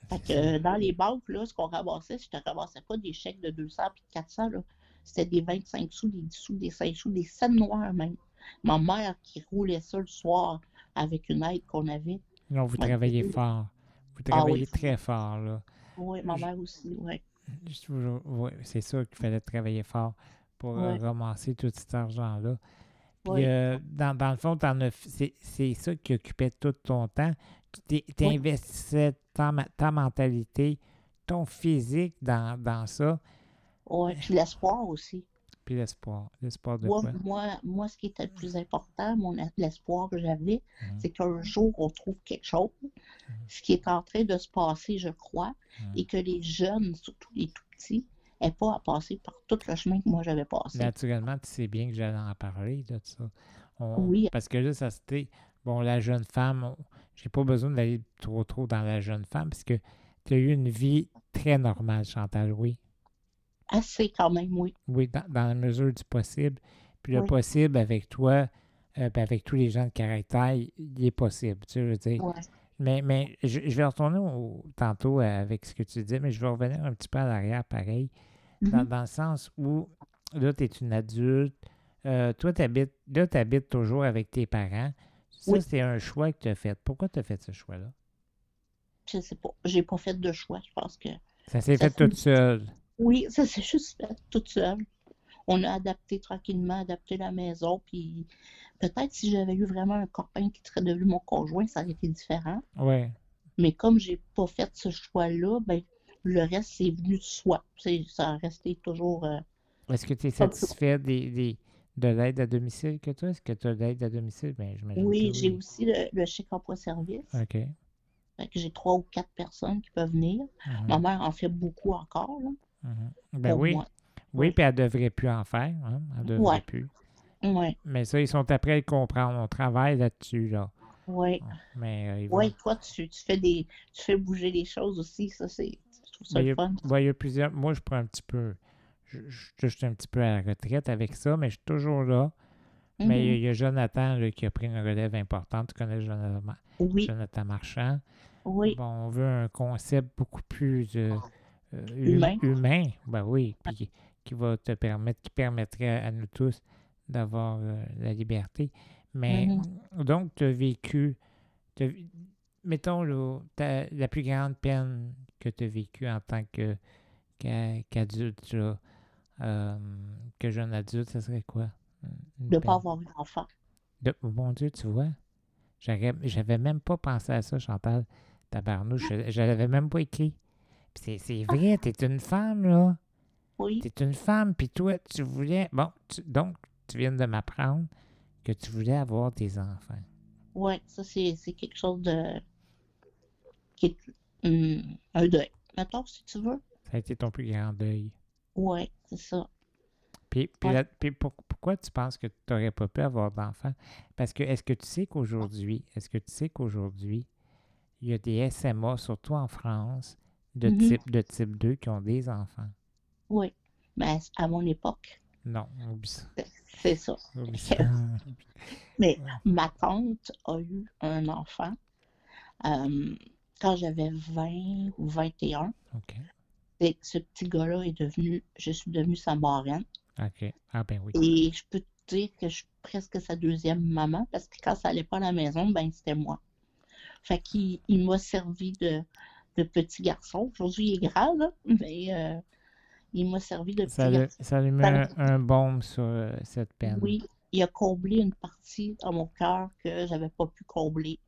Fait que dans les banques, là, ce qu'on ramassait, je te ramassais pas des chèques de 200 puis de 400, là. C'était des 25 sous, des 10 sous, des 5 sous, des 7 noirs même. Ma mère qui roulait ça le soir avec une aide qu'on avait. Non, vous travaillez fort. Vous Ah oui. travaillez très fort, là. Oui, ma mère aussi, oui. Ouais, c'est sûr qu'il fallait travailler fort pour euh, Ouais. ramasser tout cet argent-là. Ouais. euh, dans, dans le fond, c'est, c'est ça qui occupait tout ton temps. Tu Oui. investissais ta, ta mentalité, ton physique dans, dans ça, Ouais, puis l'espoir aussi. puis l'espoir. L'espoir de Moi, quoi? moi, moi, ce qui était le plus important, mon l'espoir que j'avais, Mhm. c'est qu'un jour, on trouve quelque chose, ce qui est en train de se passer, je crois, Mhm. et que les jeunes, surtout les tout petits, pas à passer par tout le chemin que moi j'avais passé. Naturellement, tu sais bien que j'allais en parler de ça. On- Oui. Parce que là, ça c'était. Bon, la jeune femme, j'ai pas besoin d'aller trop trop dans la jeune femme, parce que tu as eu une vie très normale, Chantal, oui. Assez quand même, oui. Oui, dans, dans la mesure du possible. Puis le possible avec toi, euh, puis avec tous les gens de caractère, il il est possible. Tu sais, je veux dire. Ouais. Mais, mais je, je vais retourner au- tantôt avec ce que tu dis, mais je vais revenir un petit peu à l'arrière, pareil. Dans, Mhm. dans le sens où, là, tu es une adulte. euh, toi, t'habites, là, tu habites toujours avec tes parents. Ça, Oui. c'est un choix que tu as fait. Pourquoi tu as fait ce choix-là? Je sais pas. J'ai pas fait de choix, je pense que. Ça s'est fait toute seule. Oui, ça s'est juste fait toute seule. On a adapté tranquillement, adapté la maison, puis peut-être si j'avais eu vraiment un copain qui serait devenu mon conjoint, ça aurait été différent. Oui. Mais comme j'ai pas fait ce choix-là, ben le reste, c'est venu de soi. C'est- Ça a resté toujours. euh, Est-ce que tu es satisfait des, des- de l'aide à domicile que tu? Est-ce que tu as de l'aide à domicile? J'imagine Oui, j'ai aussi le, le chèque emploi-service. OK. Fait que j'ai trois ou quatre personnes qui peuvent venir. Mhm, Ma mère en fait beaucoup encore, là, mhm. Ben oui. moi. Oui, Oui. puis elle devrait plus en faire. Hein? Elle devrait Ouais. plus. Ouais, Mais ça, ils sont après à comprendre. On travaille là-dessus, là. Mais euh, vont- Ouais, toi, tu, tu fais des, tu fais bouger les choses aussi, ça, c'est, trouve ça Ben, il y le a- fun. ouais, il y a plusieurs. Moi, je prends un petit peu. Je, je, suis un petit peu à la retraite avec ça, mais je suis toujours là. Mais il y a- Mhm. y, a Jonathan là, qui a pris une relève importante. Tu connais Jonathan, Oui, Jonathan Marchand. oui, Bon, on veut un concept beaucoup plus euh, euh, hum- Humain. humain. Ben oui, puis qui, va te permettre, qui permettrait à nous tous d'avoir euh, la liberté. Mais Mhm. donc, tu as vécu, mettons là, la plus grande peine que tu as vécue en tant que qu'a- qu'adulte, là, euh, que jeune adulte, ça serait quoi? Une de ne pas avoir eu d'enfant. De- oh mon Dieu, tu vois, j'avais même pas pensé à ça, Chantal. Tabarnouche, je, l'avais même pas écrit. C'est- vrai, t'es une femme, là. Oui, T'es une femme, puis toi, tu voulais... Bon, tu- donc, tu viens de m'apprendre que tu voulais avoir des enfants. ouais, ça, c'est, c'est quelque chose de. qui est hum, un deuil. Mettons, si tu veux. Ça a été ton plus grand deuil. Ouais, c'est ça. Puis, puis Ouais. puis pour- pourquoi tu penses que tu n'aurais pas pu avoir d'enfants? Parce que est-ce que tu sais qu'aujourd'hui, est-ce que tu sais qu'aujourd'hui, il y a des SMA, surtout en France, de, Mhm. type, de type 2 qui ont des enfants? Oui. Mais à mon époque, Non. C'est ça. <laughs> Ça. Mais Ouais. ma tante a eu un enfant euh, quand j'avais 20 ou 21. OK. Et ce petit gars-là est devenu, je suis devenue sa marraine. OK. Ah, ben oui. Et je peux te dire que je suis presque sa deuxième maman parce que quand ça allait pas à la maison, ben c'était moi. Fait qu'il il m'a servi de, de petit garçon. Aujourd'hui, il est grand, là, mais euh, il m'a servi de petit garçon. ça lui met un, un baume sur euh, cette peine. Oui, il a comblé une partie dans mon cœur que j'avais pas pu combler.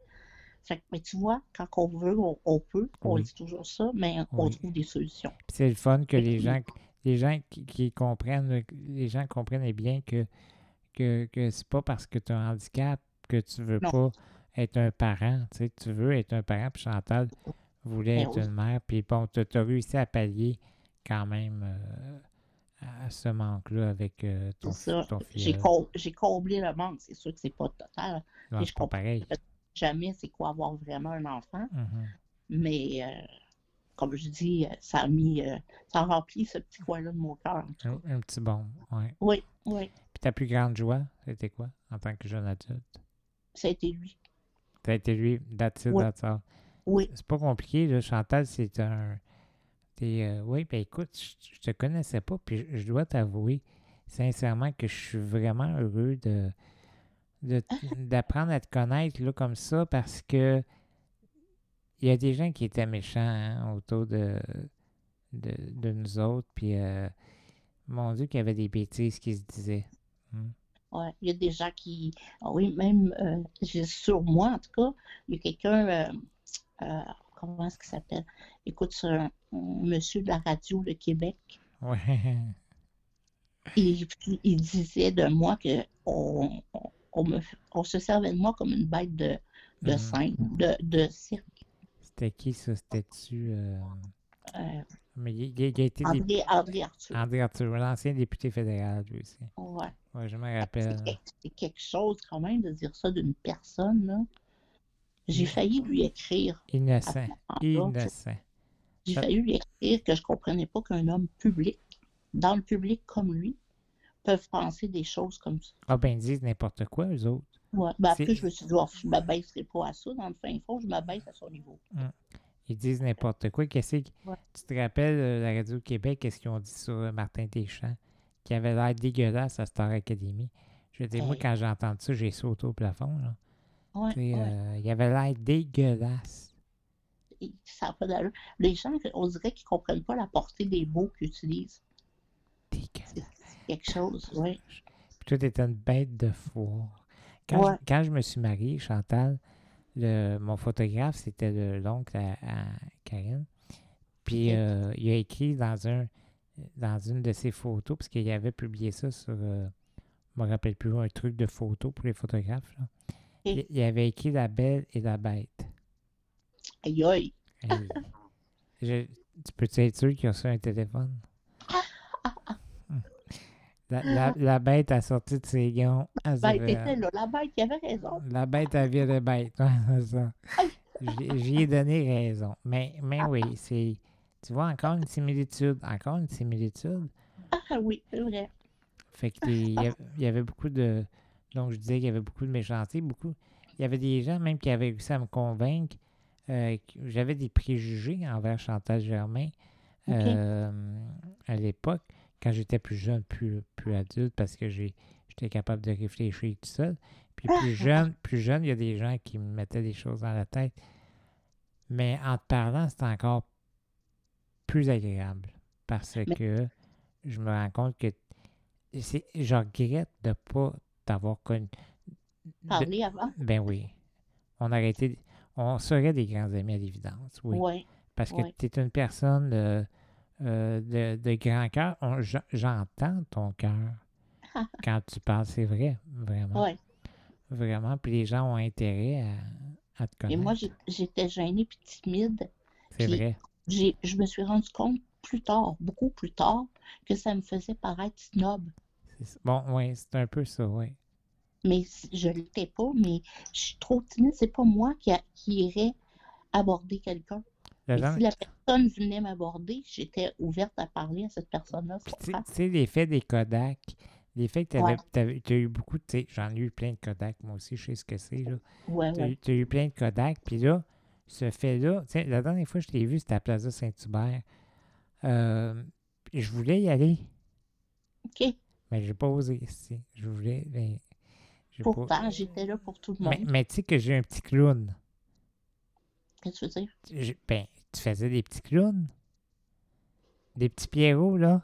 Fait que, mais tu vois, quand on veut, on, on peut. On Oui. dit toujours ça, mais on Oui. trouve des solutions. C'est le fun que les gens, les gens qui, qui comprennent, les gens comprennent bien que, que, que c'est pas parce que tu as un handicap que tu veux Non. pas être un parent. Tu sais, tu veux être un parent, puis Chantal voulait Ben être oui. une mère, puis bon, tu as réussi à pallier quand même euh, à ce manque-là avec euh, ton, J'ai fils. com- j'ai comblé le manque. C'est sûr que c'est pas total. Non, je pas pareil. Jamais c'est quoi avoir vraiment un enfant. Mhm. Mais euh, comme je dis, ça a mis, euh, ça a rempli ce petit coin-là de mon cœur. un, un petit bon, ouais. Oui, oui, Puis ta plus grande joie, c'était quoi en tant que jeune adulte? ça a été lui. Ça a été lui, that's it, Ouais. that's all. Oui, C'est pas compliqué, là. Chantal, c'est un. t'es, euh, oui, ben écoute, je, je te connaissais pas, puis je, je dois t'avouer sincèrement que je suis vraiment heureux de- d'apprendre à te connaître là, comme ça parce que il y a des gens qui étaient méchants hein, autour de, de, de nous autres, puis euh, mon Dieu, qu'il y avait des bêtises qui se disaient. Hmm. ouais. Il y a des gens qui. ah oui, même euh, sur moi, en tout cas, il y a quelqu'un. euh, euh, comment est-ce qu'il s'appelle? Écoute, c'est un, un monsieur de la radio de Québec. Ouais. <laughs> Et puis, il disait de moi que on, on, on me, on se servait de moi comme une bête de, de Mhm. scène, de, de cirque. C'était qui ça? C'était-tu. euh, Euh, Mais il, il- il a été dé- André, André Arthur. André Arthur, l'ancien député fédéral, lui aussi. Ouais. Ouais, je me C'est rappelle. quelque, c'est quelque chose quand même de dire ça d'une personne, là. J'ai failli lui écrire. Innocent. Innocent. J'ai failli lui écrire que je comprenais pas qu'un homme public, dans le public comme lui, peuvent penser des choses comme ça. Ah ben, ils disent n'importe quoi, eux autres. Ouais. Ben, après, je me suis dit, oh, je m'abaisserai pas à ça. Dans le fin fond, je m'abaisse à son niveau. Ils disent n'importe quoi. Qu'est-ce que... Ouais. Tu te rappelles, euh, la Radio-Québec, qu'est-ce qu'ils ont dit sur euh, Martin Deschamps, qui avait l'air dégueulasse à Star Academy? Je veux dire, moi, quand j'ai entendu ça, j'ai sauté au plafond. Là. Ouais, euh, il avait l'air dégueulasse. Et ça pas d'allure. Les gens, on dirait qu'ils comprennent pas la portée des mots qu'ils utilisent. Dégueulasse. Quelque chose, oui. Puis toi, t'étais une bête de foire. Quand, Ouais. quand je me suis marié, Chantal, le, mon photographe, c'était le- l'oncle à, à Karine. Puis euh, il a écrit dans un dans une de ses photos, parce qu'il avait publié ça sur, euh, je me rappelle plus, un truc de photo pour les photographes. là. Il, il avait écrit La Belle et la Bête. Aïe, aïe. <laughs> Je- tu peux-tu être sûr qu'il a ça un téléphone? La, la- la bête a sorti de ses gonds. Elle Ben, dirait- t'étais là. La bête, il avait raison. la bête a viré bête. <laughs> Ça. J'y ai donné raison. Mais, mais oui, c'est. Tu vois, encore une similitude. Encore une similitude. Ah oui, c'est vrai. Fait que il y, avait beaucoup de. Donc, je disais qu'il y avait beaucoup de méchanceté. Beaucoup. Il y avait des gens même qui avaient réussi à me convaincre. euh, que J'avais des préjugés envers Chantal Germain euh, à l'époque, quand j'étais plus jeune, plus, plus adulte, parce que j'ai j'étais capable de réfléchir tout seul. Puis plus <laughs> jeune, plus jeune, il y a des gens qui me mettaient des choses dans la tête. Mais en te parlant, c'est encore plus agréable. Parce Mais- que je me rends compte que je regrette de ne pas t'avoir connu. avant. ben oui. On aurait été. On serait des grands amis à l'évidence, oui. Oui. Parce que Ouais. tu es une personne euh, euh, de, de grand cœur. J'entends ton cœur <laughs> quand tu parles, c'est vrai, vraiment. Vraiment. Puis les gens ont intérêt à, à te Et connaître. moi, j'ai- j'étais gênée puis timide. c'est vrai. Je me suis rendu compte plus tard, beaucoup plus tard, que ça me faisait paraître snob. Bon, oui, c'est un peu ça, oui. Mais je ne l'étais pas, mais je suis trop timide. C'est pas moi qui, a- qui irais aborder quelqu'un. Le Et genre- si la personne venait m'aborder, j'étais ouverte à parler à cette personne-là. tu sais- l'effet des Kodak, Les faits que Ouais. tu as eu beaucoup, tu sais, j'en ai eu plein de Kodak, moi aussi, je sais ce que c'est, là. Ouais, Tu ouais. as eu plein de Kodak, puis là, ce fait-là, tu sais, la dernière fois que je t'ai vu, c'était à Plaza Saint-Hubert. Euh, je voulais y aller, OK. mais j'ai pas osé ici. Je voulais, mais... pas- Pourtant, j'étais là pour tout le monde. mais tu sais que j'ai un petit clown. Qu'est-ce que tu veux dire? Ben, tu faisais des petits clowns? Des petits Pierrots, là?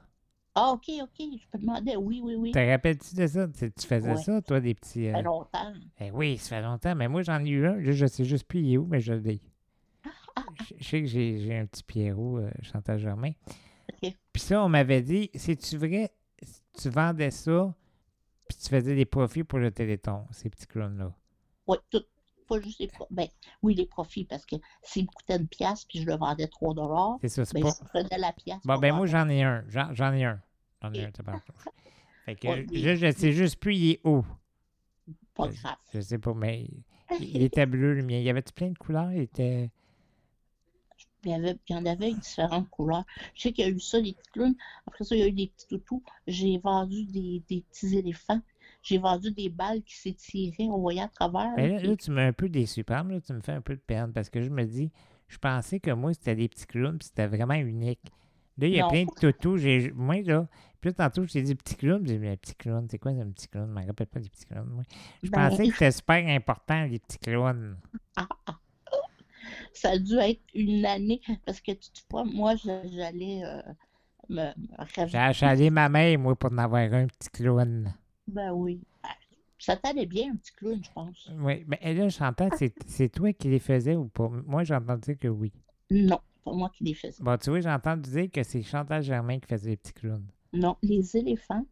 Ah, OK, OK. Je me demandais. Oui, oui, oui. Te rappelles-tu de ça? Tu, tu faisais Ouais. ça, toi, des petits... Ça euh, fait longtemps. Eh oui, ça fait longtemps, mais moi, j'en ai eu un. Là, je sais juste plus il est où, mais je l'ai. Je je sais que j'ai j'ai un petit Pierrot, euh, Chantal Germain. Puis ça, on m'avait dit, c'est-tu vrai, tu vendais ça, puis tu faisais des profits pour le Téléthon, ces petits clowns-là? Oui, tout. Pas juste les profits. Ben, oui, les profits, parce que s'il me coûtait une pièce puis je le vendais 3 dollars, C'est ça, c'est ben, pas... je prenais la pièce. Bon, ben moi, j'en ai un. J'en ai un. J'en ai un. Fait que, Ouais, je, je sais juste plus, il est où. Pas je- grave. Je sais pas, mais <laughs> il était bleu, le mien. Il y avait plein de couleurs? Il était... Il y, avait, il y en avait différentes couleurs. Je sais qu'il y a eu ça, des petits clowns. Après ça, il y a eu des petits toutous. J'ai vendu des, des petits éléphants. J'ai vendu des balles qui s'étiraient. On voyait à travers. Ben là, puis- là, tu m'as un peu déçu. Par exemple, là, tu me fais un peu de peine parce que je me dis, je pensais que moi, c'était des petits clowns puis c'était vraiment unique. Là, il y a Non. plein de toutous. Moi, là, puis là, tantôt, je t'ai dit petit clown. J'ai dit, mais petit clown, c'est quoi un petit clown? Je me rappelle pas des petits clowns, moi. Je Ben, pensais que <laughs> c'était super important, les petits clowns. ça a dû être une année. Parce que tu vois, moi, j'allais euh, me, me J'ai achalé ma mère, moi, pour en avoir un petit clown. Ben oui. Ah, Ça t'allait bien, un petit clown, je pense. Oui, mais là, Chantal, c'est, c'est toi qui les faisais ou pas? Moi, j'ai entendu dire que oui. Non, pas moi qui les faisais. Bon, tu vois, j'ai entendu dire que c'est Chantal Germain qui faisait les petits clowns. Non, les éléphants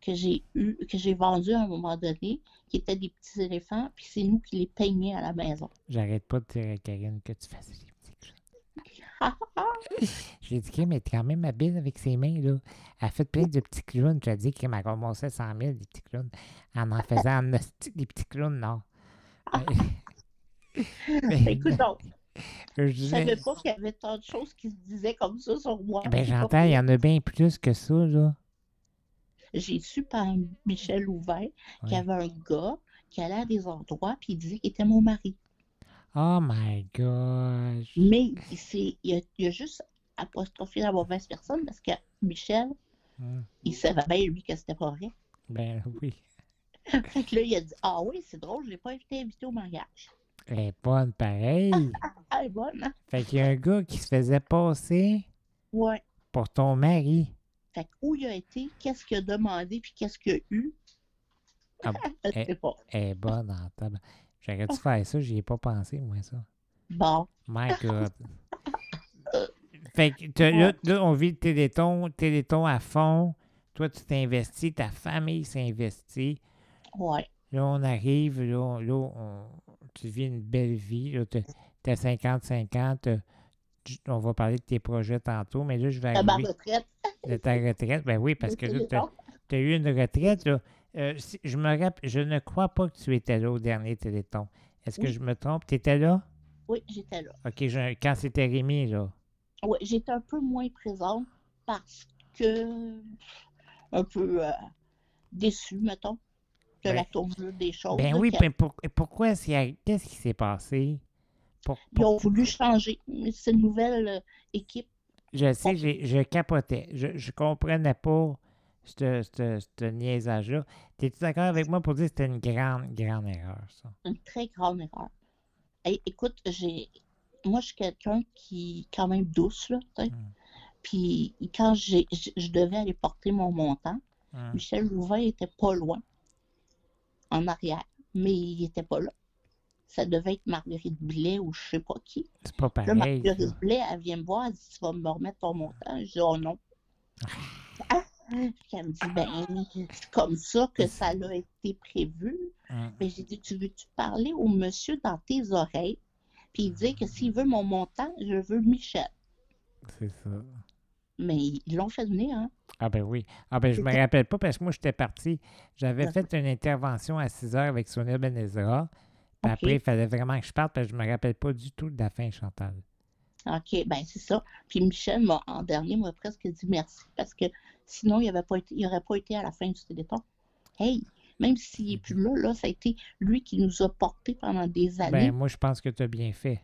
que j'ai eu, que j'ai vendus à un moment donné, qui étaient des petits éléphants, puis c'est nous qui les peignions à la maison. J'arrête pas de dire à Karine que tu faisais clowns. <laughs> J'ai dit, Kim est quand même habile avec ses mains, là. Elle a fait plein de petits clowns. Tu as dit Kim a commencé 100 000 des petits clowns. En en faisant en des petits clowns, non. Mais- <laughs> mais- Écoute donc, je disais- savais pas qu'il y avait tant de choses qui se disaient comme ça sur moi. ben, J'ai j'entends, il y en a bien plus que ça, là. J'ai su par Michel Louvain qu'il y avait un gars qui allait à des endroits puis il disait qu'il était mon mari. Oh my gosh. Mais il, il, a, juste apostrophé la mauvaise personne parce que Michel, Hum, il savait bien lui que c'était pas vrai. Ben oui. <laughs> Fait que là, il a dit Ah oui, c'est drôle, je l'ai pas été invité au mariage. Elle est bonne pareil. <laughs> Elle est bonne, hein? Fait qu'il y a un gars qui se faisait passer Ouais. pour ton mari. Fait que où il a été, qu'est-ce qu'il a demandé puis qu'est-ce qu'il a eu, Ah, <laughs> pas. Elle est bonne en table. J'aurais dû faire ça, j'y ai pas pensé, moi, ça. Bon, My <laughs> God. fait que là, là, on vit le téléthon, téléthon à fond. Toi, tu t'investis, ta famille s'investit. ouais. Là, on arrive, là, là, on- tu vis une belle vie. Là, t'as, t'as 55 ans, t'as- tu- on va parler de tes projets tantôt, mais là, je vais À ma arriver retraite. de ta retraite. Ben oui, parce que là, t'as, t'as eu une retraite, là. Euh, si- je me je ne crois pas que tu étais là au dernier téléthon. Est-ce que je me trompe? Tu étais là? Oui, j'étais là. OK, je- quand c'était Rémi, là. Oui, j'étais un peu moins présente parce que un peu euh, déçue, mettons, de la Ben- tournure des choses. Ben oui, mais pour- pourquoi? Qu'est-ce qui s'est passé? Pour- Ils ont voulu changer. C'est une nouvelle euh, équipe. je sais, j'ai- je capotais. Je, je comprenais pas ce niaisage-là. T'es-tu d'accord avec moi pour dire que c'était une grande, grande erreur, ça? Une très grande erreur. Hey, écoute, j'ai. Moi, je suis quelqu'un qui est quand même douce, là, tu sais. Mm. Puis quand j'ai, je, devais aller porter mon montant, Hum. Michel Louvain était pas loin, en arrière, mais il était pas là. Ça devait être Marguerite Blais ou je sais pas qui. C'est pas Là, pareil. ça. Marguerite Blais, elle vient me voir, elle dit Tu vas me remettre ton montant Je dis Oh non. Elle me dit Ben, c'est comme ça que ça a été prévu. Hum. Mais j'ai dit Tu veux-tu parler au monsieur dans tes oreilles? Puis il dit que s'il veut mon montant, je veux Michel. C'est ça. Mais ils l'ont fait venir, hein. Ah ben oui. Ah ben je me rappelle pas parce que moi j'étais parti. J'avais fait une intervention à 6 heures avec Sonia Benezra. Puis après, il fallait vraiment que je parte parce que je me rappelle pas du tout de la fin, Chantal. OK, ben c'est ça. Puis Michel, en dernier, m'a presque dit merci parce que sinon, il n'aurait pas, été, il aurait pas été à la fin du téléthon. Hey, même s'il n'est plus là, là, ça a été lui qui nous a portés pendant des années. Ben, moi, je pense que tu as bien fait.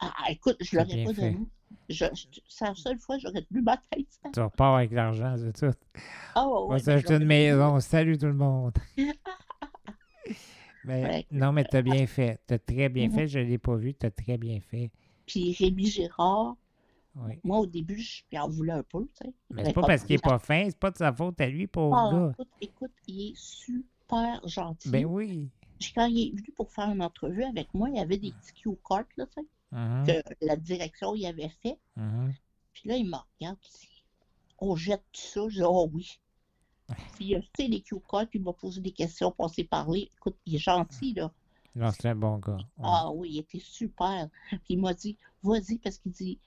Ah, écoute, je t'as l'aurais pas fait. donné. Je, je- c'est la seule fois que j'aurais tenu ma tête. ça. Tu repars avec l'argent, c'est tout. Ah, ouais, On ouais, s'acheter ben, une maison. Salut tout le monde. <laughs> Ouais. non, mais tu as bien fait. Tu as très bien fait. Je ne l'ai pas vu. Tu as très bien fait. Puis Rémi Gérard, Oui. moi, au début, je en voulais un peu, Mais c'est pas parce qu'il est pas fin. C'est pas de sa faute à lui, pauvre Ah, gars. écoute, écoute, il est super gentil. Ben oui. Quand il est venu pour faire une entrevue avec moi, il y avait des petits cue cards, là, tu sais, Mhm, que la direction y avait fait. mhm. Puis là, il me regarde, On jette tout ça Je dis Oh oui. Puis, euh, tu sais, les cue cards, il m'a posé des questions, on s'est parlé. Écoute, il est gentil, là. Non, c'est un bon gars. Ouais. Ah oui, il était super. Puis il m'a dit Vas-y, parce qu'il dit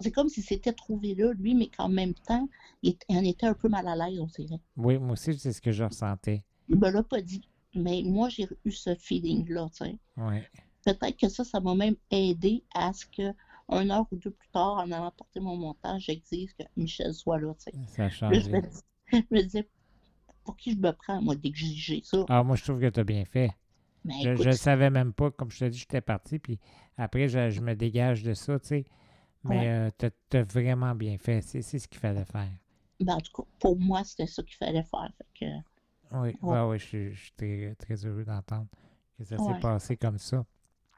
C'est comme s'il s'était trouvé là, lui, mais qu'en même temps, il, en était un peu mal à l'aise, on dirait. Oui, moi aussi, c'est ce que je ressentais. Il me l'a pas dit. Mais moi, j'ai eu ce feeling-là, tu sais. Oui. Peut-être que ça, ça m'a même aidé à ce que, une heure ou deux plus tard, en allant porter mon montant, j'exige que Michel soit là, tu sais. Ça a Là, je me, changé. dis- <laughs> je me disais, pour qui je me prends, moi, d'exiger ça? Ah, moi, je trouve que tu as bien fait. Je ne savais même pas, comme je te dis, j'étais parti, puis après, je, je me dégage de ça, tu sais. Mais Ouais. tu as, vraiment bien fait. C'est ce qu'il fallait faire. ben, en tout cas, pour moi, c'était ça qu'il fallait faire. Fait que, Oui, Ouais. je, suis- je suis très, très heureux d'entendre que ça s'est passé comme ça.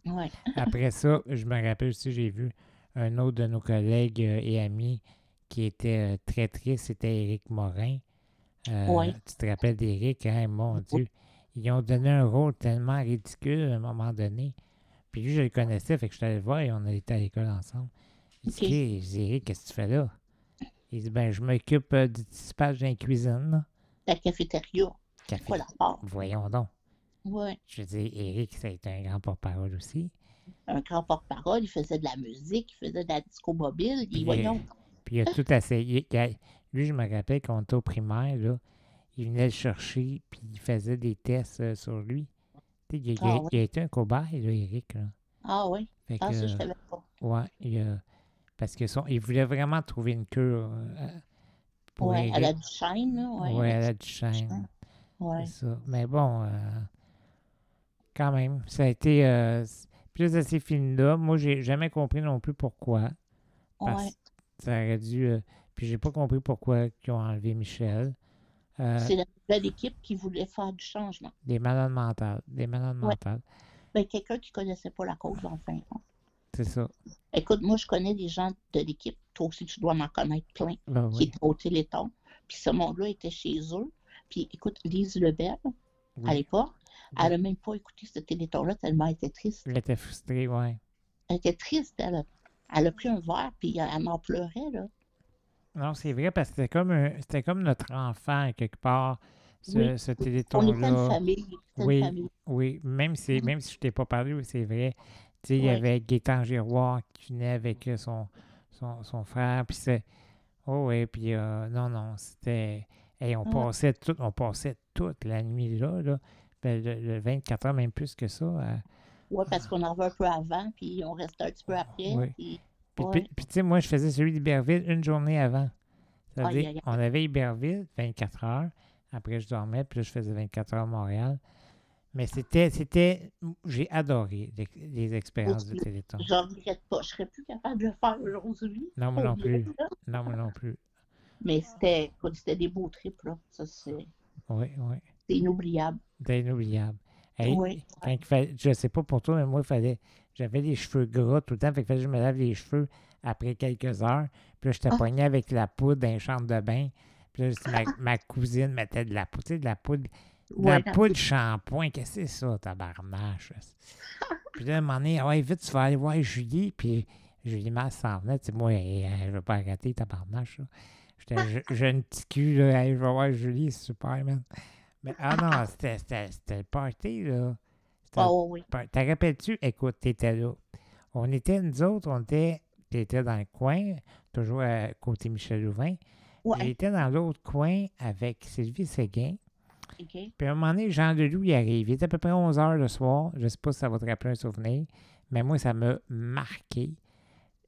<laughs> Après ça, je me rappelle aussi, j'ai vu un autre de nos collègues euh, et amis qui était euh, très triste, c'était Éric Morin. Euh. Tu te rappelles d'Éric, hein? Mon Dieu. Ils ont donné un rôle tellement ridicule à un moment donné. Puis lui, je le connaissais, fait que je suis allé le voir et on était à l'école ensemble. Il dit, Ok. Hey, je dis, qu'est-ce que tu fais là? Il dit, ben, je m'occupe euh, du dispatch dans la cuisine, là. La cafétéria, Café. quoi la part? Voyons donc. Ouais. Je dis, Éric, ça a été un grand porte-parole aussi. Un grand porte-parole, il faisait de la musique, il faisait de la disco mobile. Puis, Il, voyons. Puis il a tout essayé. Lui, je me rappelle quand on était au primaire, là, il venait le chercher, puis il faisait des tests euh, sur lui. Il, il a- Ah il a été un cobaye, là, Eric. Là. Ah oui. Fait Ah, ça, je savais pas. ouais, il parce que son, il voulait vraiment trouver une cure euh, pour Ouais, à la. Duchesne, là. Ouais, Ouais, à la la Duchesne. Ouais. C'est ça. Mais bon, euh, quand même, ça a été. euh, plus de ces films-là, moi, j'ai jamais compris non plus pourquoi. Parce Ouais. que ça aurait dû. puis j'ai pas compris pourquoi ils ont enlevé Michel. Euh, C'est la nouvelle équipe qui voulait faire du changement. des malades mentales. Des malades Ouais. mentales. Ben, quelqu'un qui connaissait pas la cause, enfin. C'est ça. Écoute, moi, je connais des gens de l'équipe. Toi aussi, tu dois en connaître plein. Ben qui oui. étaient au Téléthon. Puis ce monde-là était chez eux. Puis écoute, Lise Lebel, à Oui. l'époque, Oui. elle n'a même pas écouté ce Téléthon-là tellement elle était triste. Il était frustré, ouais. Elle était triste, elle. Elle a pris un verre, puis elle en pleurait, là. Non, c'est vrai, parce que c'était comme, un- c'était comme notre enfant, quelque part, ce, Oui. ce On était une téléthon-là. famille. Oui. une famille. Oui, même si, même si je t'ai pas parlé, oui, c'est vrai. Tu sais, il y avait Gaétan Giroir qui venait avec euh, son, son, son frère, puis c'est... Oh oui, puis euh, non, non, c'était... Hey, on, passait tout, on passait toute la nuit là, là. Ben, le, le 24 heures, même plus que ça. Ouais, parce qu'on en un peu avant, puis on restait un petit peu après. Oui. puis- Puis, Ouais. puis- puis, tu sais, moi, je faisais celui d'Iberville une journée avant. Ça veut Aïe, dire, aïe, aïe. on avait Iberville, 24 heures. Après, je dormais, puis là, je faisais 24 heures à Montréal. Mais c'était, c'était, j'ai adoré les, les expériences Aussi. Téléthon. J'en regrette pas. Je serais plus capable de le faire aujourd'hui. Non, moi non plus. Non, moi non plus. Mais c'était c'était des beaux trips, là. Ça, c'est Oui, oui. c'est inoubliable. C'était inoubliable. Hey, Oui. fallait- je sais pas pour toi, mais moi, il fallait, j'avais les cheveux gras tout le temps, fait que je me lave les cheveux après quelques heures. Puis là, j'étais Ah. pogné avec la poudre dans les chambres de bain. Puis là, ma, <laughs> ma cousine mettait de la poudre, tu sais, de la poudre, de la Ouais. poudre shampoing. Qu'est-ce que c'est ça, tabarnache? <laughs> Puis là, à un moment donné, ouais, vite, tu vas aller voir Julie. Puis Julie Masse s'en venait. Tu sais, moi, elle veut pas arrêter, tabarnache. J'étais je- jeune petit cul, là. Je vais voir Julie, c'est super, man. Mais ah non, c'était le party, là. Ouais, oui. T'en rappelles-tu? Écoute, t'étais là. On était, nous autres, on était, t'étais dans le coin, toujours à côté Michel Louvain. Ouais. J'étais dans l'autre coin avec Sylvie Séguin. OK. Puis à un moment donné, Jean Leloup, il arrive. Il était à peu près 11 heures le soir. Je sais pas si ça va te rappeler un souvenir, mais moi, ça m'a marqué.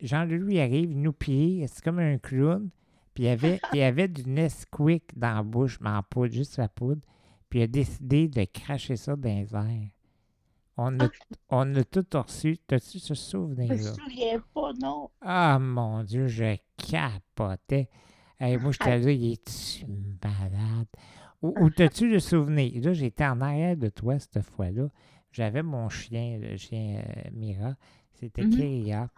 Jean-Louis arrive, il nous plie, c'est comme un clown. Puis il y avait, il avait du Nesquik dans la bouche, mais en poudre, juste la poudre. Puis il a décidé de cracher ça dans les airs. On a, on a tout reçu. T'as-tu ce Je me souvenir-là? souviens pas, non. Ah mon Dieu, je capotais. Hey, moi, j'étais là, il est-tu malade? Ou, ou t'as-tu le souvenir? Là, j'étais en arrière de toi cette fois-là. J'avais mon chien, le chien euh, Mira. C'était. Kyria.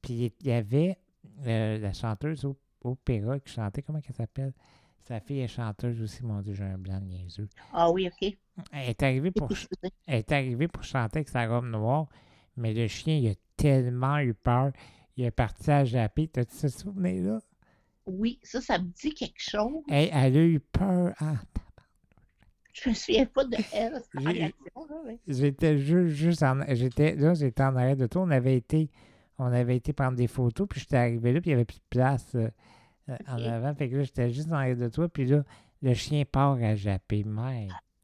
Puis il y avait euh, la chanteuse op- opéra qui chantait, comment elle s'appelle? Sa fille est chanteuse aussi, mon Dieu, j'ai un blanc de niaiseux. Ah oui, OK. Elle est arrivée pour, elle est arrivée pour chanter avec sa robe noire, mais le chien, il a tellement eu peur. Il est parti à japper. T'as-tu ce souvenir-là? Oui, ça, ça me dit quelque chose. Hey, elle a eu peur. Ah, Je me souviens pas de elle, j'étais juste, juste en, j'étais, là, j'étais en arrière de toi. On avait été, on avait été prendre des photos, puis j'étais arrivé là, puis il n'y avait plus de place euh, en avant. Fait que là, j'étais juste en arrière de toi, puis là, le chien part à japper.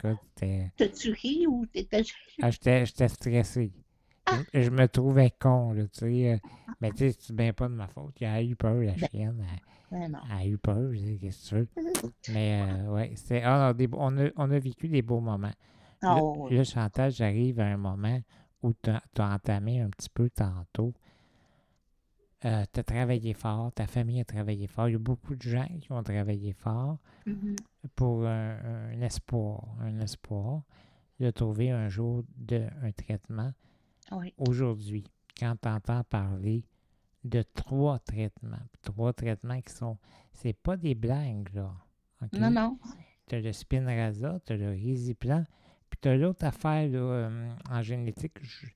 God, c'était... T'as-tu ri ou t'étais. Ah, j'étais, stressé. Je, je me trouvais con, là, tu sais. euh, mais tu sais, c'est bien pas de ma faute. Elle a eu peur, la Ben. chienne. Elle, Ben elle a eu peur, je dis, qu'est-ce que tu veux. <laughs> Mais, euh, ouais, c'était... ah, non, des beaux- on, a, on a vécu des beaux moments. Là, Oh, là, Chantal, j'arrive à un moment où tu as entamé un petit peu tantôt. Tu as travaillé fort, ta famille a travaillé fort. Il y a beaucoup de gens qui ont travaillé fort mhm. pour un, un espoir. Un espoir de trouver un jour de, un traitement. Oui. Aujourd'hui, quand tu entends parler de trois traitements, trois traitements qui sont. C'est pas des blagues, là. Non, non. Tu as le Spinraza, tu as le Risiplan, puis tu as l'autre affaire là, euh, en génétique, je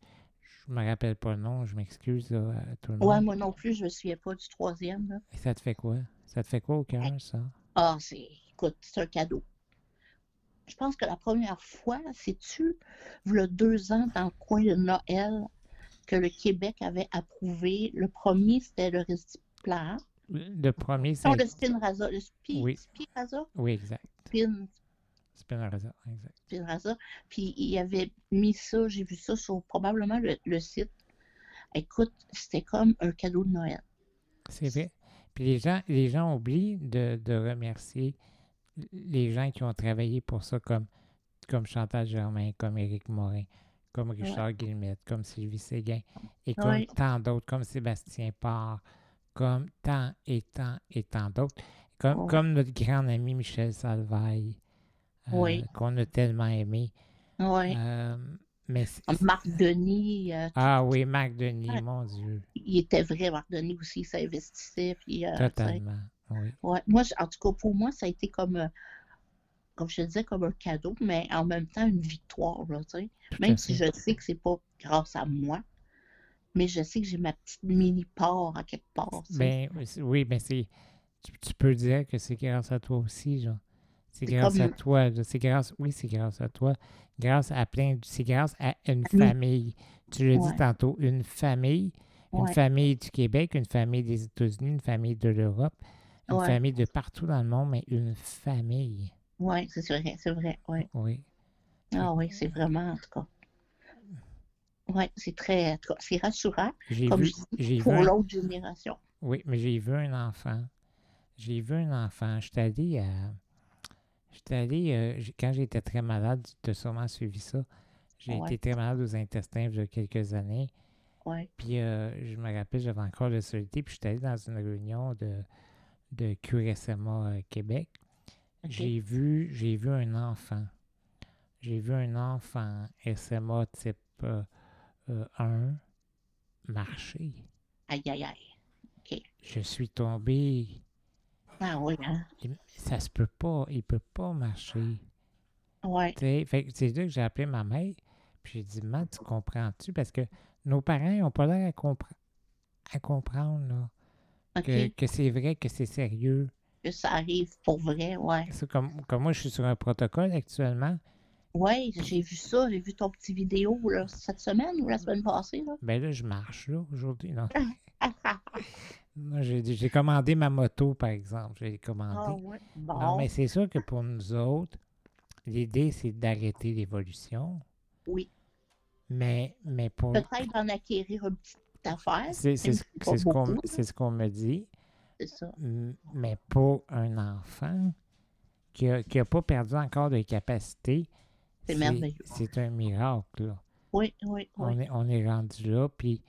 ne me rappelle pas le nom, je m'excuse là, à tout le monde. Ouais, moi non plus, je me souviens pas du troisième. Là. Et ça te fait quoi? Ça te fait quoi au cœur, ça? Ah, c'est. Écoute, c'est un cadeau. Je pense que la première fois, c'est-tu, le deux ans, dans le coin de Noël, que le Québec avait approuvé. Le premier, c'était le Restiplan. Le premier, c'est. Non, le Spinraza. Le spi, Oui. Spinraza. Oui, exact. Spin, Spinraza, exact. Spinraza. Puis il avait mis ça, j'ai vu ça sur probablement le, le site. Écoute, c'était comme un cadeau de Noël. C'est vrai. Puis les gens, les gens oublient de, de remercier les gens qui ont travaillé pour ça, comme, comme Chantal Germain, comme Éric Morin, comme Richard Guillemette, comme Sylvie Séguin, et comme Ouais. tant d'autres, comme Sébastien Parr, comme tant et tant et tant d'autres, comme, Ouais. comme notre grand ami Michel Salvaille, Oui. qu'on a tellement aimé. Oui. Euh, mais c'est- Marc Denis, euh, ah oui, Marc Denis, mon Dieu, il était vrai, Marc Denis aussi, il s'investissait. Puis, euh, totalement. Oui. Ouais, moi, en tout cas, pour moi, ça a été comme, euh, comme je te disais, comme un cadeau, mais en même temps une victoire, là, tu sais. tout Même si je sais que c'est pas grâce à moi, mais je sais que j'ai ma petite mini-part à quelque part. Ben, oui, mais c'est. Tu, tu peux dire que c'est grâce à toi aussi, genre. C'est grâce à toi. C'est grâce. Oui, c'est grâce à toi. Grâce à plein. de- C'est grâce à une Oui. famille. Tu l'as dit Ouais. tantôt, une famille. Une Ouais. famille du Québec, une famille des États-Unis, une famille de l'Europe, une Ouais. famille de partout dans le monde, mais une famille. Ouais, c'est vrai, c'est vrai, ouais. Oui. Ah oui, c'est vraiment, en tout cas. Ouais, c'est très, en tout cas, c'est rassurant, J'ai comme vu. je dis, pour un- l'autre génération. Oui, mais j'ai vu un enfant. J'ai vu un enfant. J'étais allé à. J'étais allé. euh, quand j'étais très malade, tu as sûrement suivi ça. J'ai Ouais. été très malade aux intestins il y a quelques années. Ouais, Puis euh, je me rappelle, j'avais encore le solité. Puis j'étais allé dans une réunion de, de QSMA euh, Québec. J'ai vu, j'ai vu un enfant. J'ai vu un enfant SMA type euh, euh, 1 marcher. Aïe, aïe, aïe. Je suis tombé. Ah oui, hein? Il- Ça se peut pas. Il peut pas marcher. Ouais, fait c'est là que j'ai appelé ma mère. Puis j'ai dit, maman, tu comprends-tu? Parce que nos parents, ils n'ont pas l'air à, compre- à comprendre là, que, que c'est vrai, que c'est sérieux. Que ça arrive pour vrai, ouais. C'est comme, comme moi, je suis sur un protocole actuellement. Ouais, j'ai vu ça, j'ai vu ton petit vidéo là, cette semaine ou la semaine passée, là. Ben là, je marche là aujourd'hui. Non, <laughs> Moi, j'ai j'ai commandé ma moto, par exemple. J'ai ah, commandé. ouais. Non, Bon, mais c'est sûr que pour nous autres, l'idée, c'est d'arrêter l'évolution. oui. Mais, mais pour. Peut-être d'en acquérir un petit affaire. C'est ce ce qu'on ce qu'on me dit. C'est ça. Mais pour un enfant qui n'a pas perdu encore de capacité, C'est merveilleux. C'est un miracle. là. Oui, oui, oui. On, est, on est rendu là, puis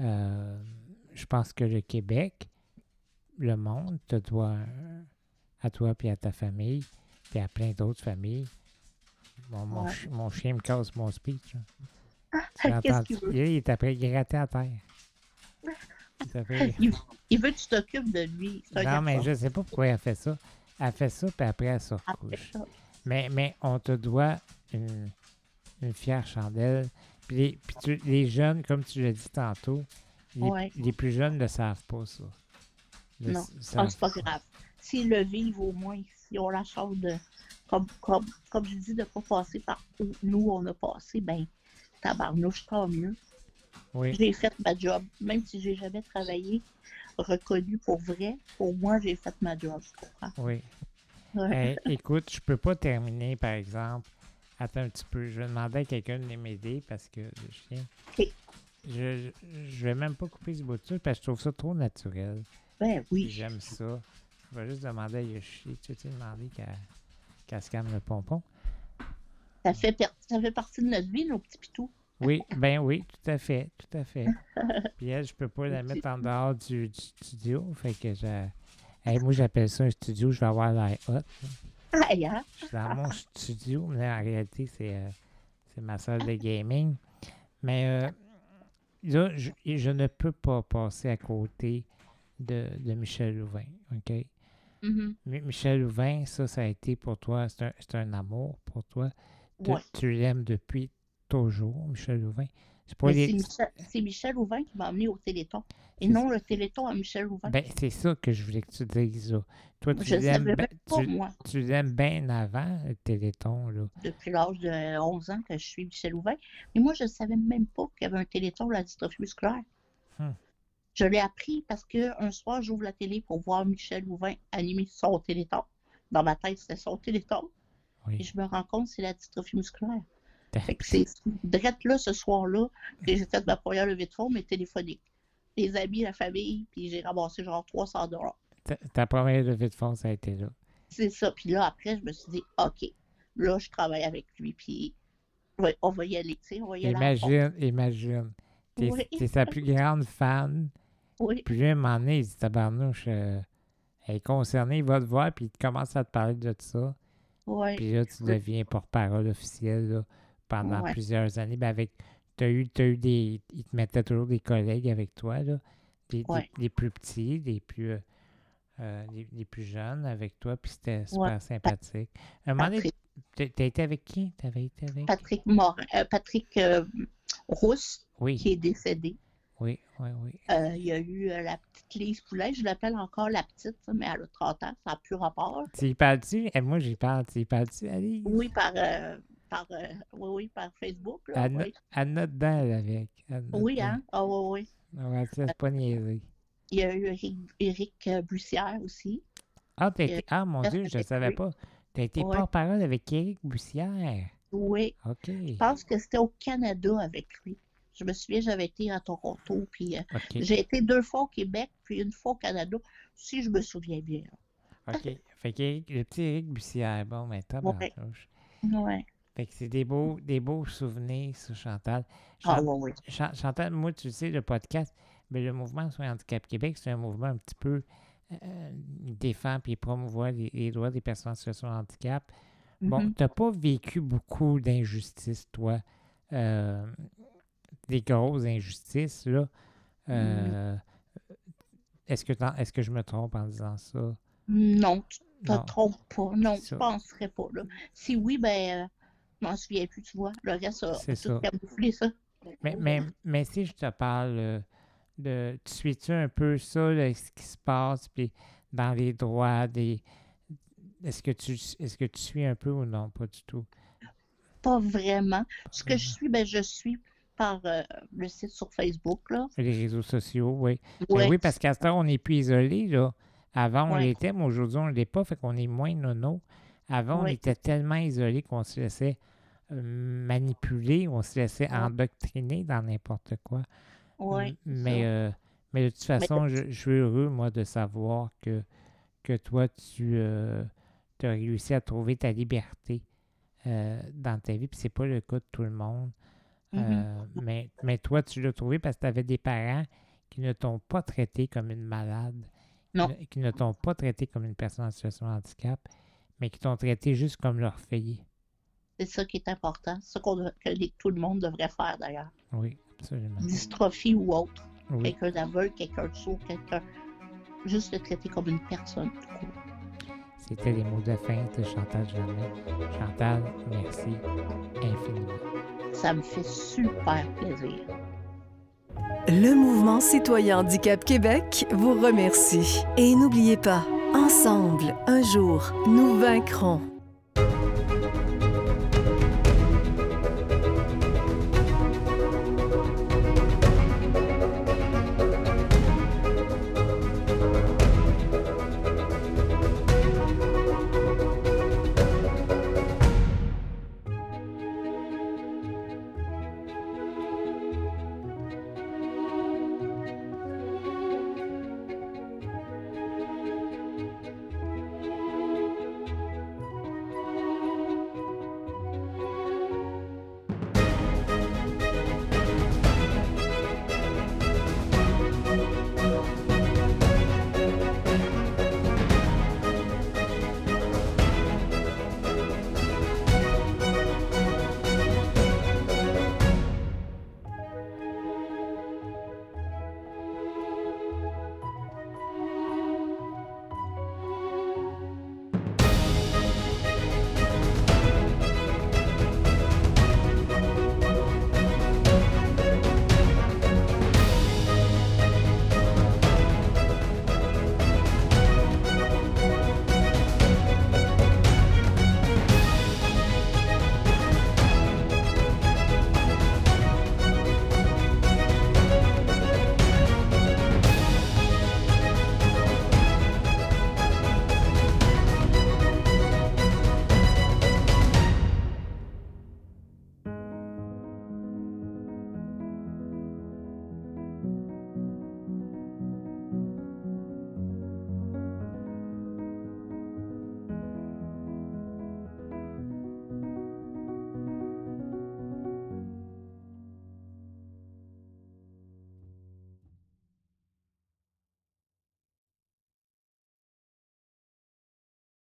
euh, je pense que le Québec, le monde, te doit à toi puis à ta famille, puis à plein d'autres familles. Mon, mon, Ouais. chi- mon chien me casse mon speech. qu'il veut? il, il est après gratté à terre. Il veut que tu t'occupes de lui. Non, mais je sais pas pourquoi elle fait ça. Elle fait ça, puis après, elle se recouche. Mais, mais on te doit une, une fière chandelle. Puis, les, puis tu- les jeunes, comme tu l'as dit tantôt, les, Ouais. les plus jeunes ne le savent pas, ça. Le Non. Ah, savent c'est pas grave. S'ils le vivent au moins, si on la chance de, comme, comme, comme je dis, de ne pas passer par où nous on a passé, ben, tabarnouche, tant mieux. Oui, J'ai fait ma job. Même si j'ai jamais travaillé reconnu pour vrai, pour moi, j'ai fait ma job. comprends? oui. Ouais. Eh, <laughs> écoute, je peux pas terminer, par exemple. Attends un petit peu. Je vais demander à quelqu'un de m'aider parce que le chien. Ok. Je, je, vais même pas couper ce bout de sucre parce que je trouve ça trop naturel. Ben oui. J'aime ça. Je vais juste demander à Yoshi. Tu veux demander qu'elle se calme le pompon? Ça fait, ça fait partie de notre vie, nos petits pitous. Oui, ben oui, tout à fait, tout à fait. <laughs> Puis elle, je peux pas la mettre en dehors du, du studio, fait que je... Hey, moi, j'appelle ça un studio, je vais avoir l'air hot. Aïe, hein? Je suis dans mon studio, mais en réalité, c'est euh, c'est ma salle de gaming. Mais euh, là, je, je ne peux pas passer à côté de, de Michel Louvain, OK? Mhm. Mi- Michel Louvain, ça, ça a été pour toi, c'est un, c'est un amour pour toi. Tu, tu l'aimes depuis toujours, Michel Louvain? C'est les- Michel, Michel Louvain qui m'a amené au Téléthon. Et non le Téléthon à Michel Louvain. Ben, c'est ça que je voulais que tu dises, là. Toi, tu l'aimes savais même pas, tu, moi, tu bien avant, le Téléthon, là. depuis l'âge de 11 ans que je suis Michel Louvain. Mais moi, je ne savais même pas qu'il y avait un Téléthon la dystrophie musculaire. Hmm. Je l'ai appris parce qu'un soir, j'ouvre la télé pour voir Michel Louvain animer son Téléthon. Dans ma tête, c'était son Téléthon. Et je me rends compte que c'est la dystrophie musculaire. Fait que c'est direct là, ce soir-là, que j'ai fait ma première levée de fonds, mais téléphonique. Les amis, la famille, puis j'ai ramassé genre 300 dollars. Ta, ta première levée de fonds, ça a été là. C'est ça. Puis là, après, je me suis dit, OK, là, je travaille avec lui, puis ouais, on va y aller, tu sais, on va y aller. à fond. Imagine, imagine. T'es Oui. sa plus grande fan. Oui, Puis lui, à un moment donné, il dit Tabarnouche, euh, elle est concernée, il va te voir, puis il commence à te parler de ça. oui, Puis là, tu deviens porte-parole officielle là, pendant Ouais. plusieurs années. Ben avec, t'as eu, t'as eu des. Ils te mettaient toujours des collègues avec toi, là. Des, des- Ouais. des plus petits, des plus. euh, euh, les, les plus jeunes avec toi, puis c'était super Ouais. sympathique. À un moment donné, t'as été avec qui? T'avais été avec? Patrick, Morin, euh, Patrick euh, Rousse, Oui, qui est décédé. oui, oui, oui. Euh, il y a eu euh, la petite Lise Poulet, je l'appelle encore la petite, mais elle a 30 ans, ça n'a plus rapport. Tu y parles-tu? Eh, moi, j'y parle. Tu y parles-tu, Alice? Oui, par, euh, par, euh, oui, oui, par Facebook. Là, no- oui. avec. Oui, hein? Ah oui, oui. On va pas niaiser. Il y a eu Éric euh, Bussière aussi. Ah, t'as été... ah, mon Dieu, je ne savais pas. T'as été Ouais. porte-parole avec Éric Bussière. Oui, OK. je pense que c'était au Canada avec lui. Je me souviens, j'avais été à Toronto, puis euh, j'ai été deux fois au Québec, puis une fois au Canada, si je me souviens bien. OK. Fait que Éric- le petit Éric Bussière, bon, mais tabarnouche. Ouais. Fait que c'est des beaux, des beaux souvenirs, ça, Chantal. Ah Chan- oui, oui. Chan- Chantal, moi, tu sais, le podcast, mais le mouvement Soins Handicap Québec, c'est un mouvement un petit peu. euh, il défend puis il promouvoit les, les droits des personnes en situation de handicap. Bon, Mhm. tu n'as pas vécu beaucoup d'injustices, toi. Euh, des grosses injustices, là? Euh, Est-ce que, est-ce que je me trompe en disant ça? Non, tu te Non. trompes pas. Non, je ça. penserais pas. Là. Si oui, ben, euh, je m'en souviens plus, tu vois. Le reste a, C'est ça. camouflé, ça. Mais, mais, mais si je te parle euh, de. Tu suis-tu un peu ça, là, ce qui se passe, puis dans les droits des. Est-ce que tu est-ce que tu suis un peu ou non? Pas du tout? Pas vraiment. Ce que je Mhm. suis, ben, je suis par euh, le site sur Facebook, là. Les réseaux sociaux, oui. Ben oui, parce qu'à ce temps, on n'est plus isolé, là. Avant, on Ouais. l'était, mais aujourd'hui, on ne l'est pas, fait qu'on est moins nono. Avant, on était tellement isolé qu'on se laissait euh, manipuler, on se laissait endoctriner dans n'importe quoi. Oui. Mais, euh, mais de toute façon, je, suis heureux, moi, de savoir que, que toi, tu as réussi à trouver ta liberté dans ta vie. Puis c'est pas le cas de tout le monde. Mm-hmm. mais, mais toi, tu l'as trouvé parce que tu avais des parents qui ne t'ont pas traité comme une malade, non. qui ne t'ont pas traité comme une personne en situation de handicap, mais qui t'ont traité juste comme leur fille. C'est ça qui est important. C'est ça que tout le monde devrait faire d'ailleurs. Oui, absolument. Dystrophie ou autre. Quelqu'un d'aveugle, quelqu'un de sourd, quelqu'un. Juste le traiter comme une personne. C'était les mots de fin de Chantal Jamais. Chantal, merci infiniment. Ça me fait super plaisir. Le Mouvement citoyen Handicap Québec vous remercie. Et n'oubliez pas, ensemble, un jour, nous vaincrons.